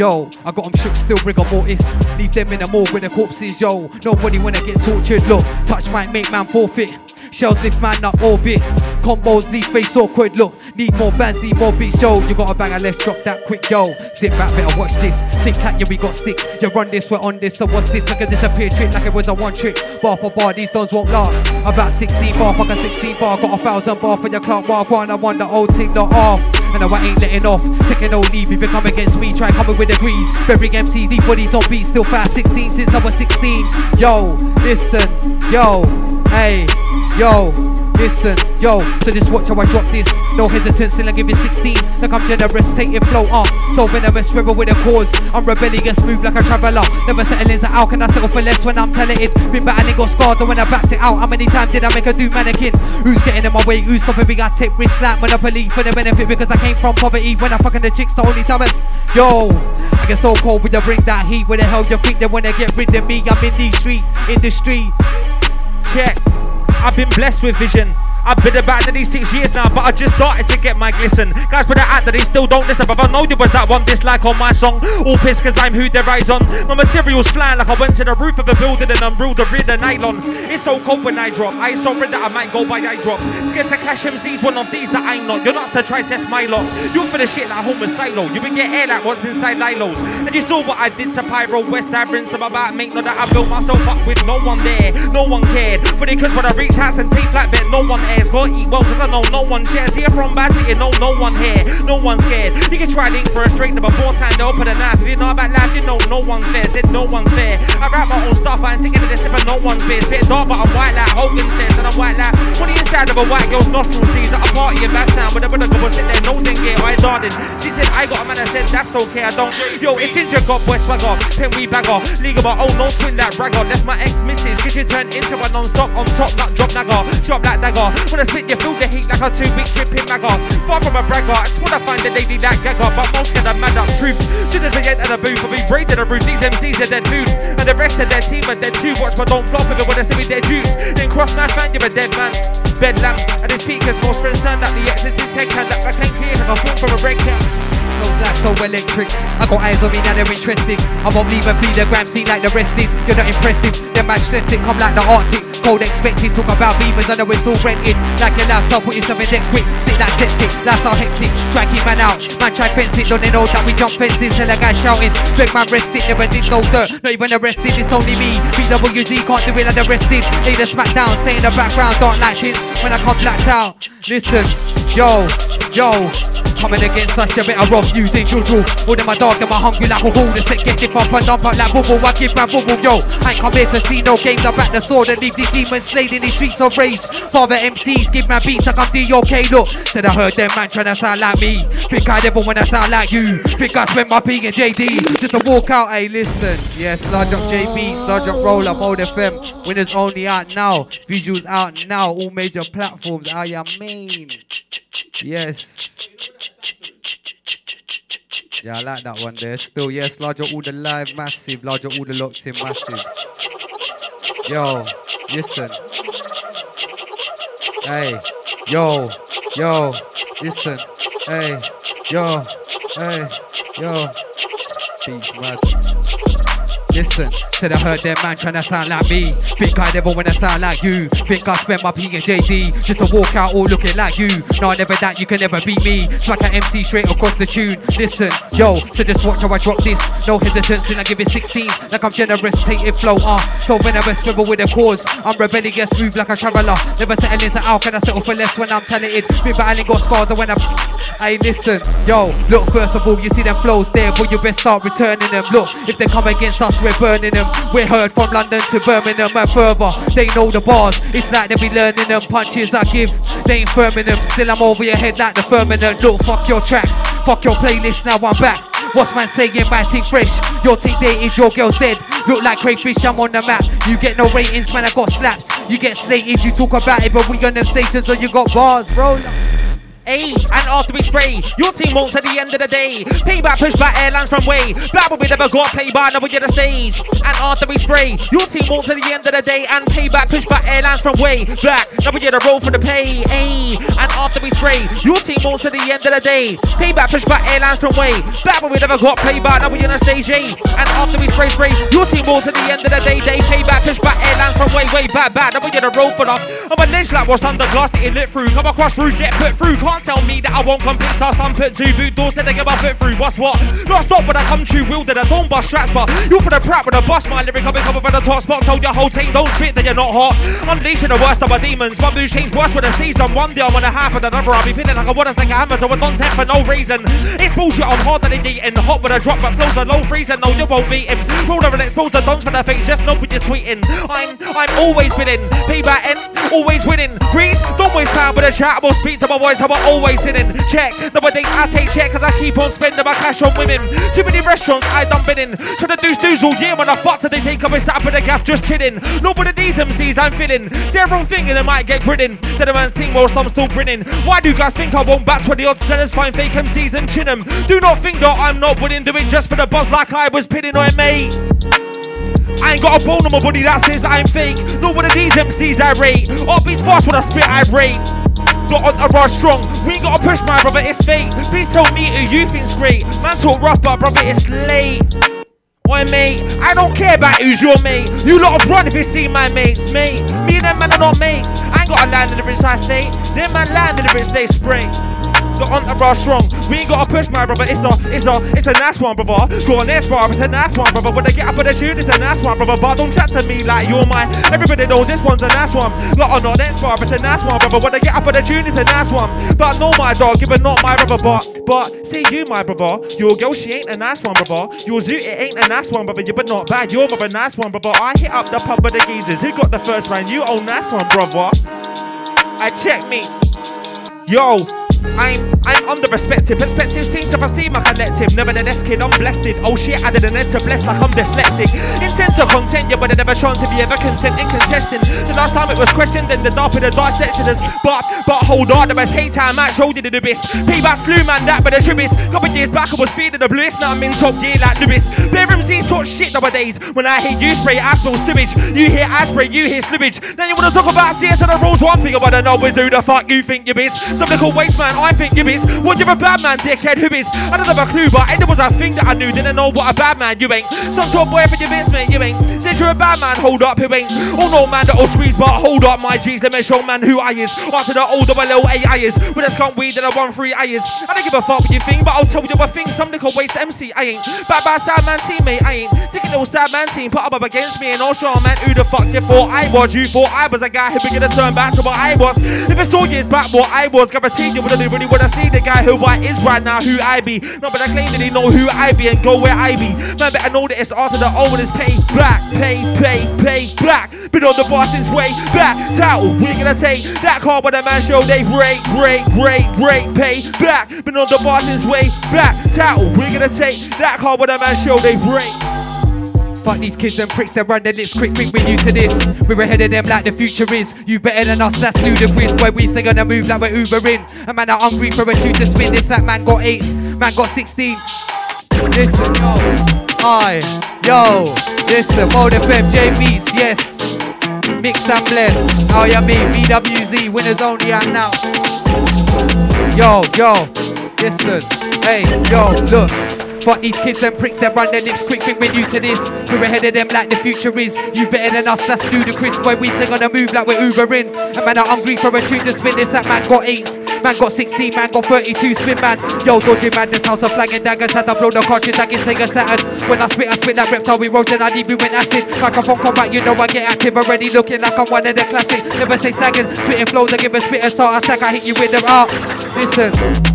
Yo, I got them shook, still rigor mortis. Leave them in a morgue with the corpses, yo. Nobody wanna get tortured, look. Touch might make man forfeit. Shells lift man up orbit. Combos leave face awkward, look. Need more bands, need more beats, yo. You got a banger, let's drop that quick, yo. Sit back, better watch this. Think like yeah, we got sticks. You run this, we're on this. So what's this? Like a disappear trick, like it was a one trick. Bar for bar, these dons won't last. About 16 bar, fuck a 16 bar. Got a thousand bar for your clock bar. One, I want the old thing not off. And I ain't letting off. Taking no leave if you come against me. Try coming with degrees. Burying MCs, these bodies on beats. Still fast 16 since I was 16. Yo, listen, yo, hey, yo. Listen, yo, so just watch how I drop this. No hesitance, still I give it 16s. Like I'm generous, take it flow up. So venomous, rebel with a cause. I'm rebellious, move like a traveller. Never settling, so how can I settle for less when I'm talented? Been battling, got scarred, and when I backed it out, how many times did I make a do mannequin? Who's getting in my way? Who's stopping me? I take risks like monopoly for the benefit because I came from poverty. When I fucking the chicks, the only time is yo. I get so cold when you bring that heat. Where the hell you think they wanna get rid of me? I'm in these streets, industry. Check. I've been blessed with vision. I've been about these six years now, but I just started to get my glisten. Guys put it out that they still don't listen, but I know there was that one dislike on my song. All pissed cause I'm who their eyes on. My material's flying like I went to the roof of a building and unrolled the rid of nylon. It's so cold when I drop. I so red that I might go by eye drops. Scared to clash MCs, one of these that I'm not. You're not to try test my lot. You're for the shit like Homer Silo. You can get air like what's inside Lilos. And you saw what I did to Pyro West Side rinse some about make know that I built myself up with no one there. No one cared. For the cause when I reach house and take flat bet, no one airs. Eat well cause I know no one shares. Here from Baz, you know no one here. No one's scared. You can try link for a straight number four time, they'll put a knife. If you know about life, you know no one's fair. Said no one's fair. I rap my own stuff, I ain't taking this but no one's fair. It's bit dark, but I'm white like Hogan says, and I'm white like on the inside of a white girl's nostril sees at a party in Bastown. But the brother go sit there, nose in gear, I darted. She said, I got a man, I said, that's okay, I don't. Yo, it's ginger got boy swagger, pen we bagger, league of my own, no twin that bragger. That's my ex missus, she turned into a non stop on top, not drop nagger, chop that dagger. When I spit, you feel the heat like a two week tripping magger. Far from a bragger, I just wanna find a lady that gagger, but most get a mad up truth. Should have said at the booth, but we braided the roof. These MCs are dead food, and the rest of their team are dead too. Watch, but don't flop if it wanna see me dead juice. Then cross my fan, you're a dead man. Bedlam, and his speakers most friends turn that the exorcist head can that I can't clear like a fall from a red can. So electric. I got eyes on me now, they're interested. I won't leave a gram scene like the rest did. You're not impressive. Them man stress it, come like the Arctic. Cold expected, talk about beavers, I know it's all rented. Like your lifestyle, put yourself in debt quick. Sit like septic, lifestyle hectic. Try keep man out. Man try fence don't they know that we jump fences? Tell a guy shouting. Beg man rest it, never did no dirt. Not even arrested, it's only me. BWZ can't do it like the rest did. Lay the smack down, stay in the background, don't like shit. When I come blacked out, listen, yo, yo. Coming against such us, you better rough using juju. All my dog, them are hungry like a bull. The sick get it up and dump out like bubble. I give my bubble, yo. I ain't come here to see no games. I back the sword and leave these demons slayed in the streets of rage. Father MCs, give my beats like I'm DOK. Look, said I heard them man trying to sound like me. Think I never wanna sound like you. Think I spent my P and JD just to walk out. Hey, listen, yes, large up JB, large up roller, mode FM. Winners only out now. Visuals out now. All major platforms. I am mean. Yes. Yeah, I like that one there. Still, yes, larger the live, massive. Larger the locked in, massive. Yo, listen. Hey, yo, yo, listen. Hey, yo, hey, yo. Beats mad. Listen, said I heard that man tryna sound like me. Think I never wanna sound like you. Think I spent my P and JD just to walk out all looking like you. No, never that, you can never beat me. Strike an MC straight across the tune. Listen, yo, so just watch how I drop this. No hesitance, till I give it 16. Like I'm generous, it flow, uh. So venomous, swivel with a cause. I'm rebellious, move like a traveller. Never settling, so how can I settle for less when I'm talented? Been battling, got scars, and when I'm. Hey, listen, yo, look, first of all, you see them flows there, but you best start returning them. Look, if they come against us, we're burning them. We're heard from London to Birmingham and further. They know the bars, it's like they be learning them. Punches I give, they ain't firming them. Still, I'm over your head like the firmament. Look, fuck your tracks, fuck your playlist, now I'm back. What's man saying? My team fresh. Your team dated, your girl's dead. Look like crayfish, I'm on the map. You get no ratings, man, I got slaps. You get slated, you talk about it, but we on them stations, so you got bars, bro. A and after we spray, your team won't at the end of the day. Payback push back airlines from way. Black we never got played by, we get a stage. And after we spray, your team won't at the end of the day. And payback push back airlines from way. Black, we get a roll for the pay. A and after we spray, your team won't at the end of the day. Payback push back airlines from way. Black we never got played by, we get a stage. A and after we spray spray, your team won't at the end of the day. They payback push back airlines from way way back back. We get a roll for them. I'm a ledge like what's under glass, getting lit through. Come across through, get put through. Can't tell me that I won't complete task. I'm put two boot doors, said they get my foot through. What's what? Not stop when I come true, wielded a don't bust straps, but you for the prap with a bust. My lyric coming cover for the top spot. Told your whole team don't spit that you're not hot. Unleashing the worst of my demons. My mood change worse with a season. One day I'm on a half and another I'll be feeling like I wanna take a hammer to a non for no reason. It's bullshit, I'm harder than eating. Hot with a drop, but flows are low freezing. No, you won't beat him. Roll over and expose the dons for the face. Just know when you're tweeting. I'm I'm always winning. Payback end, always winning. Grease, don't waste time with a chat. I will speak to my voice, I'm always sinning. Check, nobody I take check cause I keep on spending my cash on women. Too many restaurants I done been in. Try to do snooze all year when I fuck to they think I'm sat up in the gaff just chilling. Nobody these MCs I'm feeling. Say everyone thinking I might get grinning. Then the man's team whilst I'm still grinning. Why do you guys think I won't back 20 odd sellers? Find fake MCs and chin them. Do not think that I'm not willing to do it just for the buzz like I was pinning on mate. I ain't got a bone on my body that says I'm fake. Not one of these MCs I rate. Up beats fast when I spit, I rate. Not on a rush strong. We gotta push my brother, it's fate. Please tell me who you think's great. Man talk rough, but brother, it's late. Oi, mate, I don't care about who's your mate. You lot of run if you see my mates, mate. Me and them man are not mates. I ain't got a land in the rich I state. Them man land in the rich they spray got the bar strong. We ain't gotta push my brother. It's a, it's a, it's a nice one, brother. Go on this bar, it's a nice one, brother. When they get up with the tune, it's a nice one, brother. But don't chat to me like you're my. Everybody knows this one's a nice one. Lot on oh, this bar, it's a nice one, brother. When they get up with the tune, it's a nice one. But no, my dog, give it not my brother. But, but see you, my brother. Your girl, she ain't a nice one, brother. Your zoo, it ain't a nice one, brother. You but not bad. You're nice one, brother. I hit up the pub with the geezers. Who got the first round? You own nice one, brother. I check me. Yo, I'm I'm under perspective. Perspective seems to foresee my collective. Nevertheless, kid, I'm blessed. Oh shit, an end to bless like I'm dyslexic. Intent to content, yeah, but I never chance to be ever consenting, contesting. The last time it was questioned, then the dark in the dissection us. But but hold on, the take time out showed you the best. Payback slew man that, but the tribis. Couple years back, I was feeding the bluest. Now I'm in top gear like Lewis. Bare MCs talk shit nowadays. When I hear you spray, I smell sewage. You hear I you hear slippage. Now you wanna talk about tears to the rules. One thing I wanna know is who the fuck you think you is. Some little waste man, I think you is. What you're a bad man, dickhead, who is? I don't have a clue, but it was a thing that I knew. Didn't know what a bad man you ain't. Some top boy for your bits, mate, you ain't. Said you're a bad man, hold up, who ain't? Oh no, man, that'll squeeze, but hold up, my G's. Let me show man who I is. After the older, my little AI is. With a skunk weed and a one three I is. I don't give a fuck what you think, but I'll tell you a thing. Some little waste MC, I ain't. Bad bad sad man teammate, I ain't. A little sad man team, put up, up against me, and I'll show man who the fuck you thought I was. You thought I was a guy who be gonna turn back to what I was. If it's all years back, what I was, guaranteed you wouldn't really wanna see the guy who I is right now, who I be. No, but I claim that he know who I be and go where I be. Man, better know that it's after the O and it's pay back, pay, pay, pay back. Been on the bar since way back. Title, we gonna take that car with the man show. They break, break, break, break, pay back. Been on the bar since way back. Title, we gonna take that car with the man show. They break. Fuck these kids and pricks that run their lips quick, quick, we're new to this. We're ahead of them like the future is. You better than us, that's ludicrous. Where we still gonna move like we're Ubering. A man are hungry for a tune to spin. This that man got eight, man got 16. Listen, yo, I, yo, listen, Mode FM, J Beats, yes. Mix and blend. Oh, How you mean? BWZ, winners only out now. Yo, yo, listen, hey, yo, look. Fuck these kids and pricks that run their lips quick, quick, we're new to this. We're ahead of them like the future is. You better than us, that's ludicrous. Boy, we sing on the move like we're Ubering. A man I'm hungry for a tune to spin this. That man got eight. Man got 16, man got 32, spin man. Yo, dodging man, this house of flagging daggers. Had to blow the cartridge like it's Sega Saturn. When I spit, I spit like reptile erosion. I need me with acid. Microphone combat, you know I get active already. Looking like I'm one of the classics. Never say sagging. Spitting flows, I give a spit and start. I stack, I hit you with them out. Listen.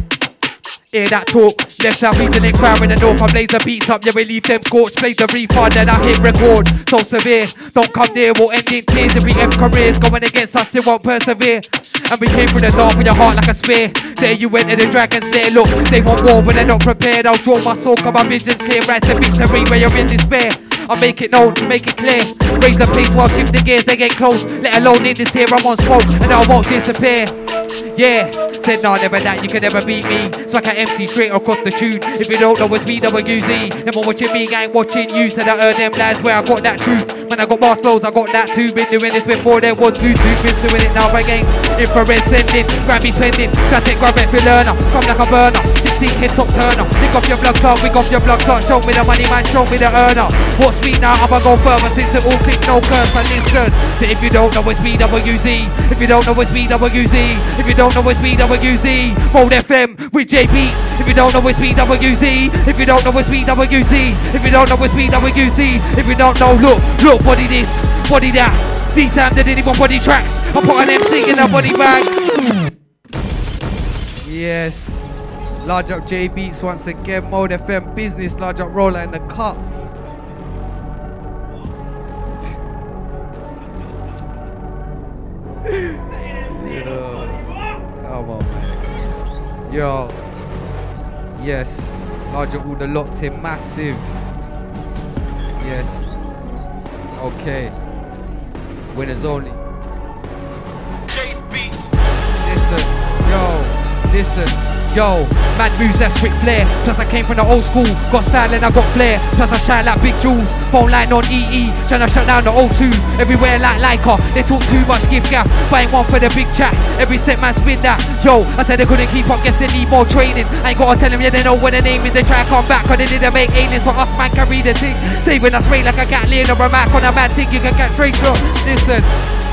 Hear that talk, left south east and crowd in the north. I blaze the beats up, yeah, we leave them scorched. Plays the refund, then I hit record. So severe, don't come near, we'll end in tears. If we end careers, going against us, still won't persevere. And we came through the dark with your heart like a spear. There you enter the dragon's lair. Look, they want war, but they're not prepared. I'll draw my sword, cause my vision's clear. Right to victory where you're in despair. I'll make it known, make it clear. Raise the pace while shifting gears, they get close. Let alone in this here, I'm on smoke, and I won't disappear. Yeah, Said nah, never that, you can never beat me. Smack at MC straight across the tune. If you don't know it's BWZ, never watching me, I ain't watching you. Said I heard them lads where I got that truth. When I got bar spells, I got that too. Been doing this before there was Bluetooth. Been doing it now again. Infrared sending, Grammy spending. Try to take grab it learner. Come like a burner. 16 hit top turner. Pick off your blood clot, pick off your blood clot. Show me the money, man. Show me the earner. What's me now? I'ma go further since it all click, no curse. And listen. So if you don't know it's BWZ, if you don't know it's BWZ, if you don't know it's BWZ, Mode FM with J Beats. If you don't know it's BWZ, if you don't know it's BWZ, if you don't know it's BWZ, if you don't know, look, look, body this, body that. These times they didn't even body tracks. I put an MC in a body bag. Yes. Large up J Beats once again. Mode FM business. Large up roller in the cut. Yo. (laughs) Come on, man. Yo. Yes. Larger all the locked in. Massive. Yes. Okay. Winners only. J Beats. Listen. Yo. Listen. Yo, mad moves, that's Ric Flair. Plus I came from the old school, got style and I got flair. Plus I shine like big jewels. Phone line on EE, tryna shut down the O2. Everywhere like Leica, they talk too much, give gaff. Buying one for the big chat. Every set man spin that. Yo, I said they couldn't keep up, guess they need more training. I ain't gotta tell them, yeah, they know what the name is. They try to come back, cause they didn't make aliens for us, man, carry the thing. Saving us spray like a Gatling on a Mac on a mad thing, you can get straight shot. Listen.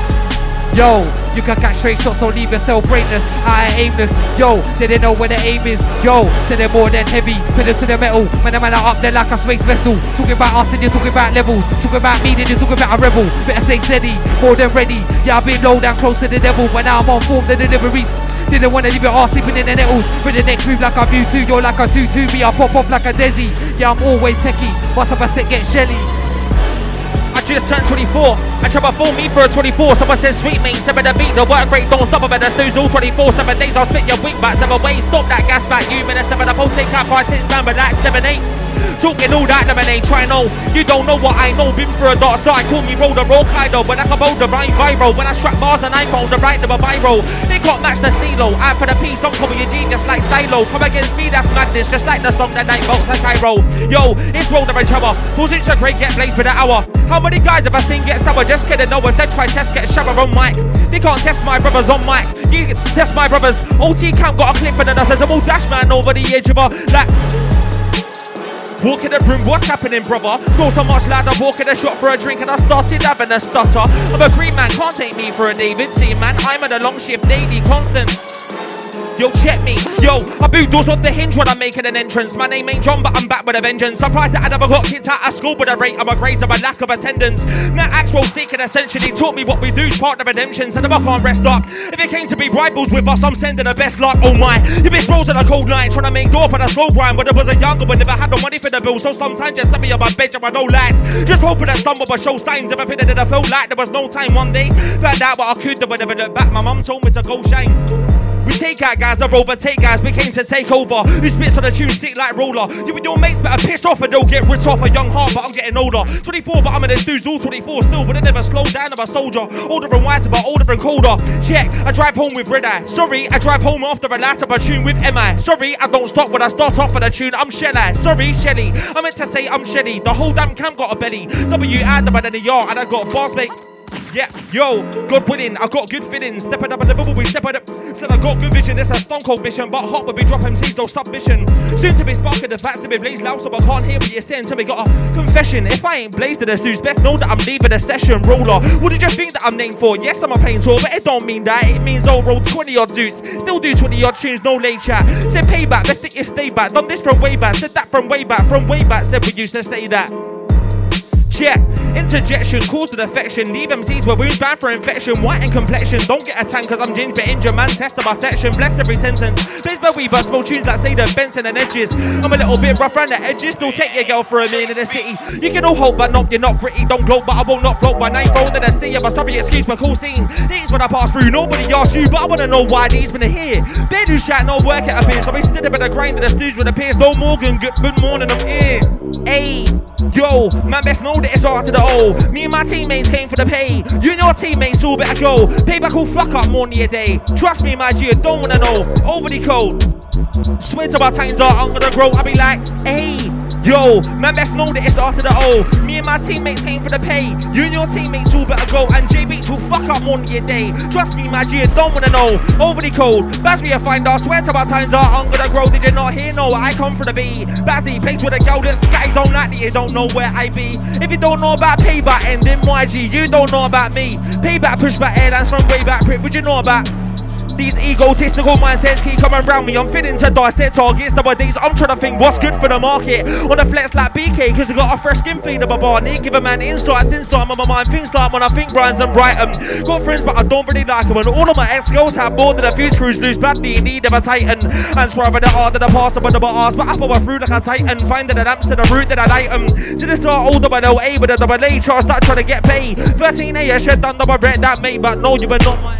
Yo, you can catch straight shots, don't leave yourself brainless. I aimless. Yo, they didn't know where the aim is. Yo, say they're more than heavy. Pedal to the metal. Man, man up there like a space vessel. Talking about us and you're talking about levels. Talking about me, then you're talking about a rebel. Better stay steady, more than ready. Yeah, I've been low down close to the devil. But now I'm on form, the deliveries. Didn't wanna leave your ass sleeping in the nettles. For the next move like a Mewtwo, you're like a 2-2. Me, I pop off like a Desi. Yeah, I'm always techie. What's up, I said get Shelly. I just turned 24. I try to fool me for a 24. Someone says, sweet mate, seven the beat, the work rate, don't stop about the snooze all 24. Seven days, I'll spit your wing back, seven ways. Stop that gas back, you minute seven. The take out five, six, man, but that's seven, eight. Talking all that lemonade, try no. You don't know what I know. Been through a dark side, call me roll the roll. But I can bold the right viral. When I strap bars and iPhone, the right a viral. They can't match the stilo. I for the piece, I'm calling your G just like Stylo. Come against me, that's madness. Just like the song that night bolts I roll. Yo, it's roll the each other. Pulls it so great, get blazed for the hour. How many guys have I seen get sour? Just kidding, no one said try test, get shower on mic. They can't test my brothers on mic. You test my brothers. OT camp got a clip and then I says I'm all dash man over the edge of a like. Walk in the room, what's happening, brother? So so much louder, walk in the shop for a drink, and I started having a stutter. I'm a green man, can't take me for a David. See, man, I'm on a long shift daily, constant. Yo, check me. Yo, I boot doors off the hinge when I'm making an entrance. My name ain't John, but I'm back with a vengeance. Surprised that I never got kicked out of school with a rate of a grades of a lack of attendance. Matt Axwell seeking essentially taught me what we do, part of redemption. So I can't rest up. If it came to be rivals with us, I'm sending the best luck. Oh my, you bitch rolls in a cold night, trying to make door for the slow grind. But it was a younger one, never had no money for the bill. So sometimes just send me on my bed, with no lights. Just hoping that someone would show signs of everything that I felt like there was no time one day. Found out what I could but never looked back. My mum told me to go shine. Take out guys, I overtake guys, we came to take over. Who spits on the tune, sick like roller. You and your mates better piss off and they'll get ripped off. A young heart, but I'm getting older. 24, but I'm in this dudes all 24 still, but they never slow down. I'm a soldier. Older and wiser, but older and colder. Check, I drive home with red eye. Sorry, I drive home after a light up a tune with MI. Sorry, I don't stop when I start off on a tune. I'm Shelly. Sorry, Shelly. I meant to say I'm Shelly. The whole damn camp got a belly. W out the in the yard, and I got bars, mate. Yeah, yo, God willing, I got good feelings. Step it up in the bubble, we step it up. Said I got good vision, it's a stone cold mission. But hot will be dropping MCs, no submission. Soon to be sparking the facts to be blaze loud, so I can't hear what you're saying. So we got a confession. If I ain't blazed to the snooze, best know that I'm leaving the session. Roller, what did you think that I'm named for? Yes, I'm a playing tour, but it don't mean that. It means I'll roll 20 odd dudes. Still do 20 odd tunes, no late chat. Said payback, best that you stay back. Done this from way back, said that from way back, from way back. Said we used to say that. Check. Interjection, cause of affection. Leave MCs where wounds bad for infection. White and complexion. Don't get a tan cause I'm ginger injure man. Test my section. Bless every sentence. Plays by we but small tunes like Sada, Benson and the Edges. I'm a little bit rough around the edges. Still take your girl for a minute in the city. You can all hope but not, you're not gritty. Don't gloat but I will not float. By night phone in the sea. I'm sorry excuse my cool scene. These when I pass through. Nobody asked you but I wanna know why these been here. They do chat, no work it appears. So we stood up in the grind of the snooze with the. No Morgan, good, morning, I'm here. Hey, yo, man best know that it's R to the O. Me and my teammates came for the pay. You and your teammates all better go. Payback will fuck up more than a day. Trust me, my G, I don't wanna know. Overly cold. Swear to my times are, I'm gonna grow. I'll be like, hey. Yo, man, best know that it's R to the O. Me and my teammates came for the pay. You and your teammates all better go. And J Beats will fuck up than a day. Trust me, my G, don't wanna know. Overly cold. Baz me a find out. Swear to my times are, I'm gonna grow. Did you not hear? No, I come for the B. Bazzy plays with a girl that sky don't like that you don't know where I be. If you don't know about payback and then YG, you don't know about me. Payback push back airlines from way back. Prick, would you know about? These egotistical mindsets keep coming around me. I'm fitting to dissect targets nowadays. I'm trying to think what's good for the market. On the flex like BK, cause I got a fresh skin feed of my bar. Need give a man insights inside my mind. Things like when I think Brian's and Brighton. Got friends, but I don't really like them. And all of my ex girls have more than a few screws loose. Badly in need of a titan. And swerving the art of the past, but the ass. But I power through like a titan. Finding the lamps to the root that I them. To the start, older by no A with a double A charge. Start trying to get paid. 13 A, I shed under my bread that made, but no, you were not mine.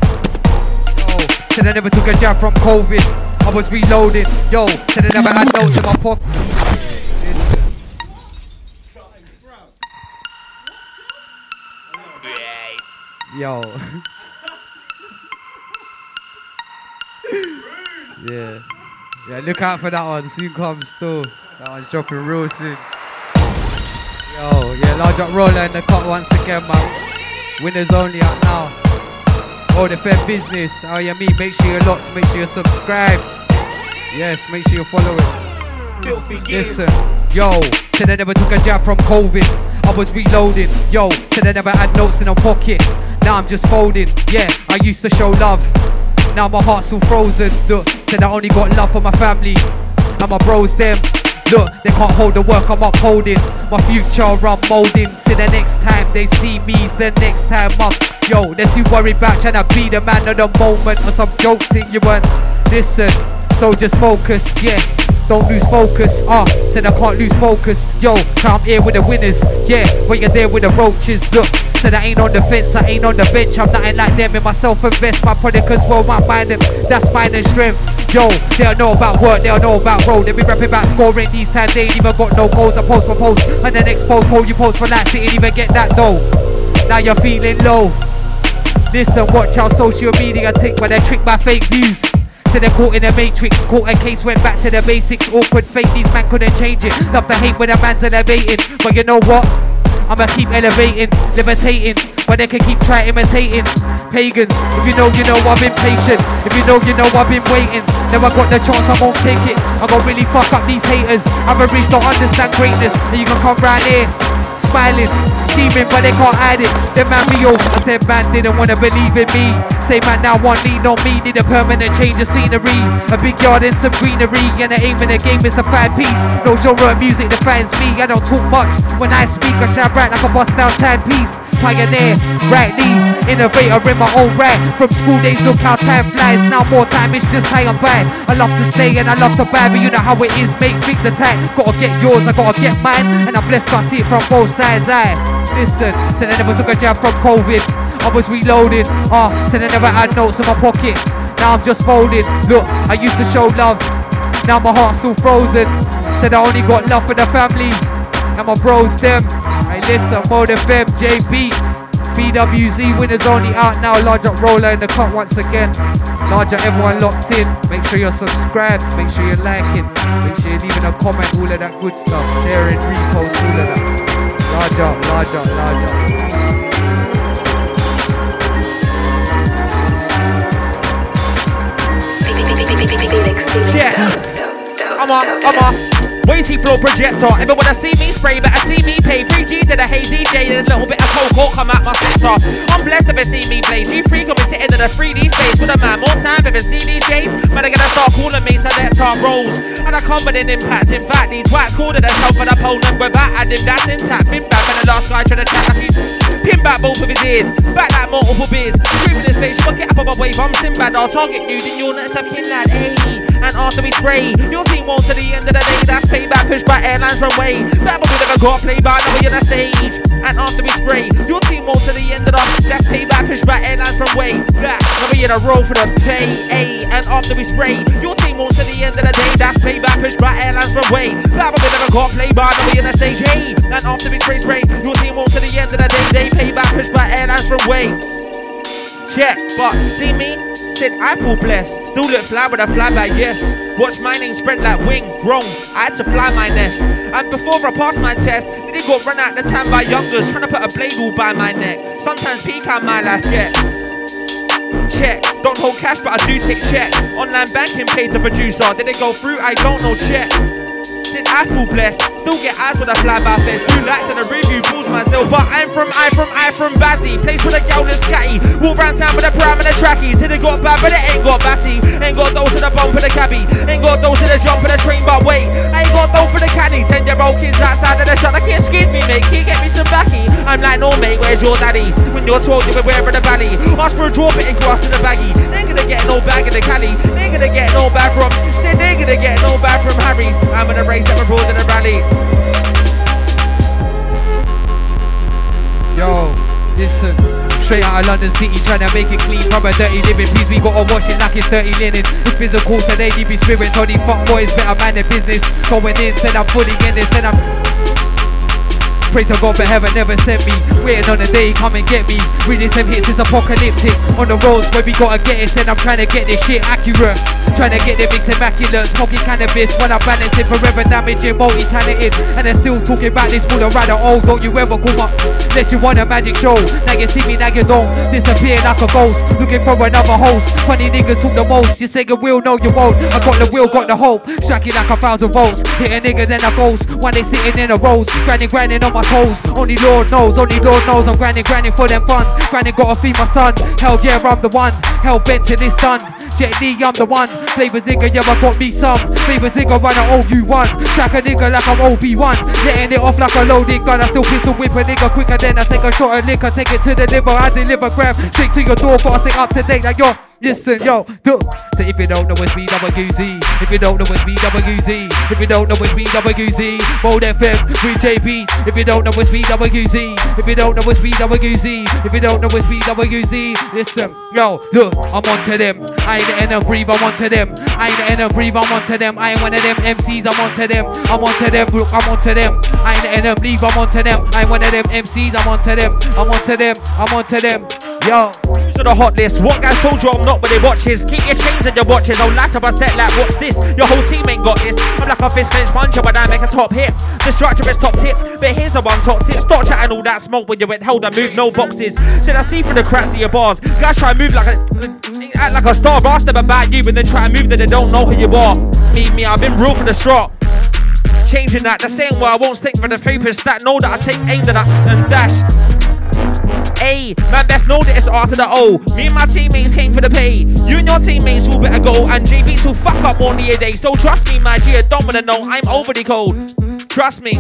Said I never took a jab from COVID. I was reloading. Yo, said I never had notes in my pocket. Yo. (laughs) yeah. Yeah, look out for that one. Soon comes still. That one's dropping real soon. Yo, yeah, large up roller in the cut once again, man. Winners only out now. Oh, the fair business. Oh, yeah, me. Make sure you're locked. Make sure you subscribe. Yes, make sure you follow it. Listen, yo, said I never took a jab from COVID. I was reloading. Yo, said I never had notes in a pocket. Now I'm just folding. Yeah, I used to show love. Now my heart's all frozen. Look, said I only got love for my family. And my bros, them. Look, they can't hold the work I'm upholding. My future I'm molding. See the next time they see me, the next time I'm. Yo, they're too worried about trying to be the man of the moment or some joke thing you want. Listen, so just focus, yeah. Don't lose focus, ah, uh, said I can't lose focus. Yo, I'm here with the winners, yeah. When you're there with the roaches, look. Said I ain't on the fence, I ain't on the bench. I'm nothing like them in myself invest my product as well, my mind and that's mine and strength. Yo, they don't know about work, they don't know about road. They be rapping about scoring these times, they ain't even got no goals. I post for post, and the next post poll you post for likes, they ain't even get that though. Now you're feeling low. Listen, watch how social media take by they trick by fake views. So they're caught in a matrix, caught a case, went back to the basics. Awkward fate, these man couldn't change it. Love to hate when a man's elevating, but you know what? I'ma keep elevating, levitating, but they can keep trying imitating. Pagans, if you know, you know I've been patient. If you know, you know I've been waiting. Never got the chance, I won't take it. I gon' really fuck up these haters. Average don't understand greatness, and you can come round here smiling, scheming, but they can't hide it. They man me off. I said man didn't wanna believe in me. Say man now want lean on me, need a permanent change of scenery. A big yard and some greenery, and the aim in the game is to find peace. No genre of music defines me. I don't talk much when I speak. I shout bright like a bust down timepiece. Pioneer, rightly, innovator in my own right. From school days, look how time flies. Now more time is just high and by. I love to stay and I love to buy, but you know how it is. Make are tight. Gotta get yours, I gotta get mine, and I'm blessed. Can't see it from both sides. I listen, said I never took a jab from COVID. I was reloading. Ah, oh, said I never had notes in my pocket. Now I'm just folding. Look, I used to show love. Now my heart's all frozen. Said I only got love for the family. And my bros, them. Hey, listen, Mode FM, J Beats. BWZ winners only out now. Large up roller in the cut once again. Larger, everyone locked in. Make sure you're subscribed. Make sure you're liking. Make sure you're leaving a comment. All of that good stuff. Sharing, repost, all of that. Large up, large Yeah. I'm on, I'm on. Weighty flow projector. Everyone that see me spray, better see me pay. 3 G's to the hazy J and a little bit of cocoa come out my sector. I'm blessed if they see me play. G3 can be sitting in a 3D space with a man. More time if they see these J's. Man, they gonna start calling me selector rolls. And I come with an impact. In fact, these wax called it a self an opponent without adding that's intact. Been back when the last guy trying to he's pin back both of his ears. Back like multiple beers. Screaming his face, fuck it up on my wave. I'm Sinbad. I'll target you, then you're next up kin lad. Ayy. And after we spray, your team won't to the end of the day. That's payback, pushed by airlines runway. That we never got play by now we on the stage. And after we spray, your team won't to the end of the That's payback, pushed by airlines runway. That now we in a roll for the pay. Ayy. And after we spray, your team team on to the end of the day. That's payback, push by airlines from way. Fly, but we never got play by we in the stage. Hey, and after we trace rain, your team on to the end of the day. They pay back, push by airlines from way. Check, but see me? Said I feel blessed. Still look fly with a flyby, yes. Watch my name spread like wing, grown. I had to fly my nest. And before I passed my test, it got run out the time by youngers trying to put a blade all by my neck. Sometimes peak on my life, yes. Check, don't hold cash, but I do take check. Online banking paid the producer. Did it go through? I don't know. Check. Said I feel blessed. Still get eyes when I fly by fence. Blue lights and the review fools myself. But I'm from, I from, I from Bazzy. Place with a girl that's catty. Walk round town with a pram and the trackies. Hit it got bad, but it ain't got batty. Ain't got those in the bump for the cabbie. Ain't got those in the jump for the train, but wait. Ain't got those for the caddy. Ten year old kids outside of the shop. I can't skid me, mate. Can you get me some backy? I'm like, no, mate, where's your daddy? When you're 12, you've been wearing the valley. Ask for a drop it and grass in the baggy. Ain't gonna get no bag in the. They ain't gonna get no bag from. Say they ain't gonna get no bag from Harry. I'm gonna race up abroad in the rally. Yo, listen. Straight out of London City, trying to make it clean from a dirty living. Please, we gotta wash it like it's dirty linen. It's physical today, leave me spirits on these fuck boys. Better man their business. Going in, said I'm fully in this, said I'm. Pray to God, but heaven never sent me. Waiting on the day, come and get me. Really, some hits is apocalyptic. On the roads where we gotta get it, said I'm trying to get this shit accurate. Trying to get the mix immaculate. Smoking cannabis when I balance it, forever damaging, multi talented. And they're still talking about this bull rider. Oh, don't you ever come up? Let you want a magic show. Now you see me, now you don't. Disappear like a ghost. Looking for another host. Funny niggas talk the most. You say you will, no, you won't. I got the will, got the hope. Striking like a thousand volts. Hit a nigga, then I goes. When they sitting in a rows. Grinding, grinding on my Only Lord knows, only Lord knows. I'm grinding, grinding for them funds. Grinding, gotta feed my son. Hell yeah, I'm the one. Hell bent to this done. Jet I'm the one. Flavors nigga, yeah, I got me some. Flavors nigga, run an OU1. Track a nigga like I'm OB1. Letting it off like a loaded gun. I still pistol whip a nigga quicker than I take a shot of liquor. Take it to the liver. I deliver grab straight to your door. Gotta stay up to date like yo. Listen, yo, look. So if you don't know it's BWZ, if you don't know it's BWZ, if you don't know it's BWZ, Mode FM, with JBs. If you don't know it's BWZ, if you don't know it's BWZ, if you don't know it's BWZ, listen, yo, look, I'm on to them. I ain't the end of breathe, I'm on to them. I ain't the end of breathe, I'm on to them. I ain't one of them MCs, I'm on to them. I'm on to them, look, I'm on to them. I ain't the end of leave, I'm on to them. I ain't one of them MCs, I'm on to them. I'm on to them, I'm on to them. Yo. Who's on the hot list? What guys told you I'm not with their watches? Keep your chains and your watches. I'll light up a set like, what's this? Your whole team ain't got this. I'm like a fist puncher, but I make a top hit. The structure is top tip, but here's a one top tip. Stop chatting all that smoke when you went held and move no boxes. Said I see through the cracks of your bars. Guys try and move like a. Act like a star, ask them about you, and then try and move that they don't know who you are. Me, me, I've been real for the strop. Changing that, the same way I won't stick for the papers that know that I take aim to that and dash. A. Man, best know that it's after the O. Me and my teammates came for the pay. You and your teammates will better go. And JBs will fuck up more a day. So trust me, my G, don't wanna know I'm overly cold. Trust me.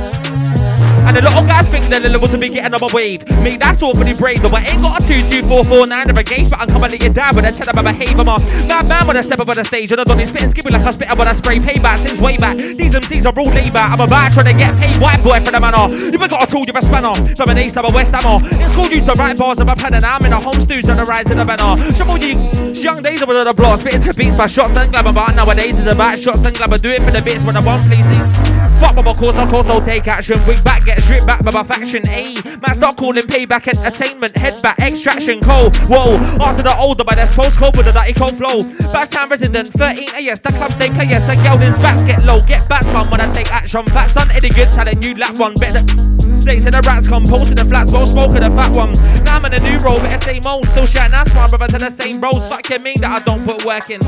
And a lot of guys think they're the level to be getting on my wave. Me, that's awfully brave, but I ain't got a 2 2 4 4 9 of a gauge, but I'm coming to let you down with a about behave. I'm a mad man when I step up on the stage, and I don't spit and skip like I spit up when I spray payback since way back. These MCs are all labour. I'm about trying to get paid, white boy for the manor. You have got a tool, you're a spanner. From an east, I'm a west, I'm In school, used to write bars of a pen, and I'm in a home stews on the rise in the banner. Shuffle you, young days on the block, spitting to beats by shots and glamour, but nowadays it's about shots and glamour. Do it for the bits when I want, please. Fuck, but of course, of course, I'll take action. Wig back, get stripped back by my faction. A man, start calling payback and attainment. Head back, extraction, cold. Whoa, after the older, but that's post cold with a dirty cold flow. Time resident, 13 AS. The club they play, yes. A Geldin's bats get low, get bats fun when I take action. Facts on any good talent, you lap one. Better. Snakes and the rats come, posting the flats, well smoking the fat one. Now I'm in a new role, but same old, still shouting ass my brother to the same bros. Fuck you mean that I don't put work in.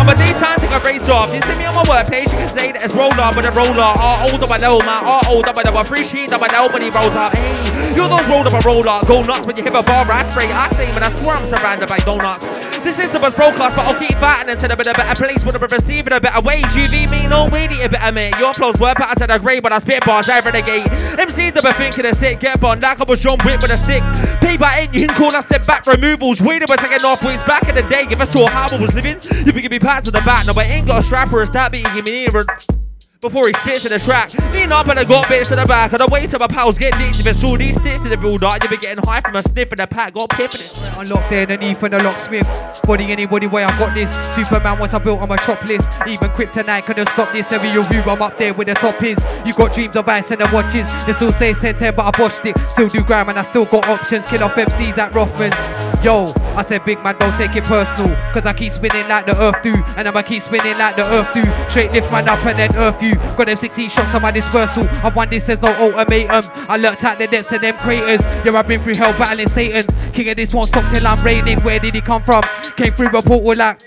I'm a daytime thing I rate off. You see me on my work page, you can say that it's roller, but a roller. Are older by low, man. Are older by the appreciate that by nobody rolls out. Hey, you're those roller by roller. Go nuts when you hit a bar, I spray. I say, man, I swear I'm surrounded by donuts. This is the best broadcast, but I'll keep fighting until I'm in a better place. Would have receiving a better wage. UV me, no way, a better mate. Your flows were better to the grade, but I spit bars the gate. MCs that be thinking of sick, get bond like I was John Wick with a stick. Paper ain't you can call us step back removals. We never taking off weeks back in the day. If I saw how I was living, you'd be give me pats on the back. No, but ain't got a strap or a stab, but you give me. Before he spits in the track. Lean up and I got bitch to the back. On the way to my pals get ditched. If it's all these sticks to the build-up, you be getting high from a sniff in the pack. Got pip in it. Unlocked there underneath and even the locksmith. Body anybody way I got this. Superman, what I built on my top list. Even Kryptonite couldn't stop this. Every review, I'm up there with the top is. You got dreams of ice and the watches. They still say 10 10, but I botched it. Still do gram and I still got options. Kill off MCs at Rothman's. Yo, I said big man, don't take it personal. Cause I keep spinning like the earth do. And I'ma keep spinning like the earth do. Straight lift man up and then earth you. Got them 16 shots on my dispersal. I've won this, there's no ultimatum. I lurked out the depths of them craters. Yeah, I've been through hell battling Satan. King of this won't stop till I'm reigning. Where did he come from? Came through a portal like.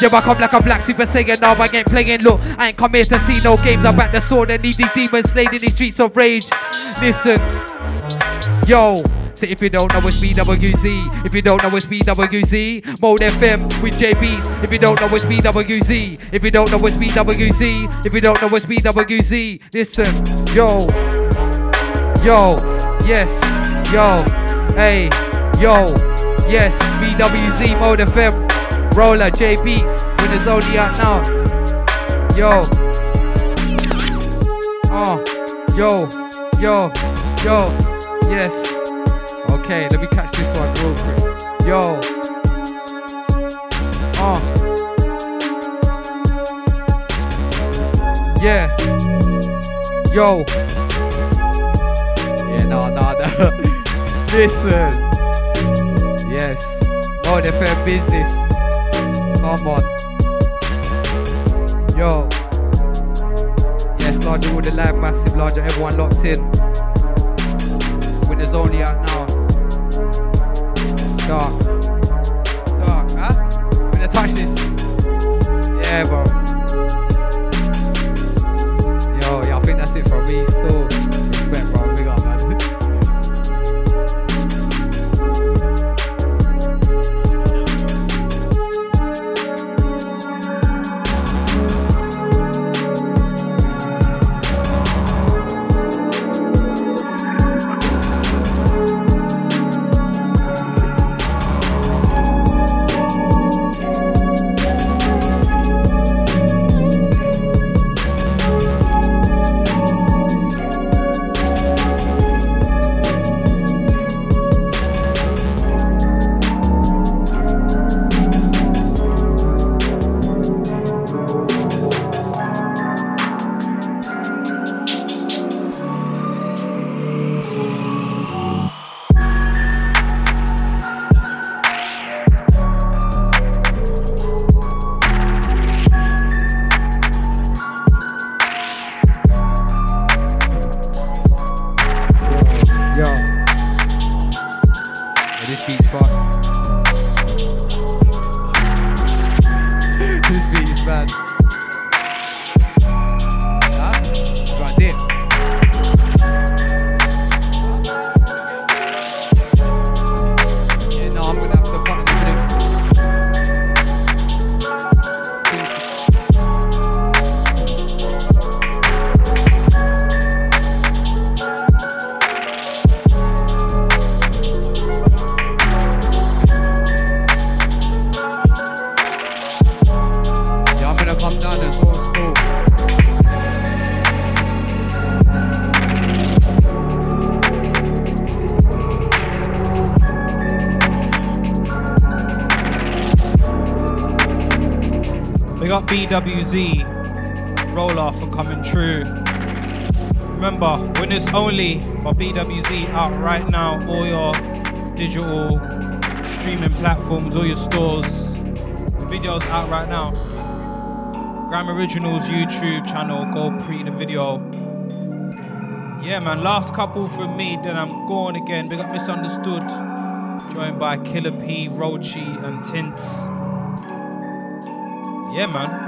Yeah, I come like a black super saiyan. Now I ain't playing. Look, I ain't come here to see no games. I'm back the sword and leave these demons slayed in the streets of rage. Listen, yo. If you don't know it's BWZ, if you don't know it's BWZ, Mode FM with JBs. If you don't know it's BWZ, if you don't know it's BWZ, if you don't know it's BWZ, listen, yo, yo, yes, yo, hey, yo, yes, BWZ Mode FM, Roller J Beats, when it's only out now, yo, oh, yo, yo, yo, yes. Okay, let me catch this one real quick. Yo. Uh. Yeah. Yo. Yeah, nah, nah, nah. (laughs) Listen. Yes. Oh, the fair business. Come on. Yo. Yes, larger all the live, massive, larger, everyone locked in. Winners only out now. Dark. Dark, huh? Gonna touch this. Yeah, bro. Out right now. All your digital streaming platforms, all your stores. Videos out right now. Gram Originals YouTube channel. Go pre the video. Yeah, man. Last couple from me, then I'm going again. Big up Misunderstood. Joined by Killer P, Rochi, and Tints. Yeah, man.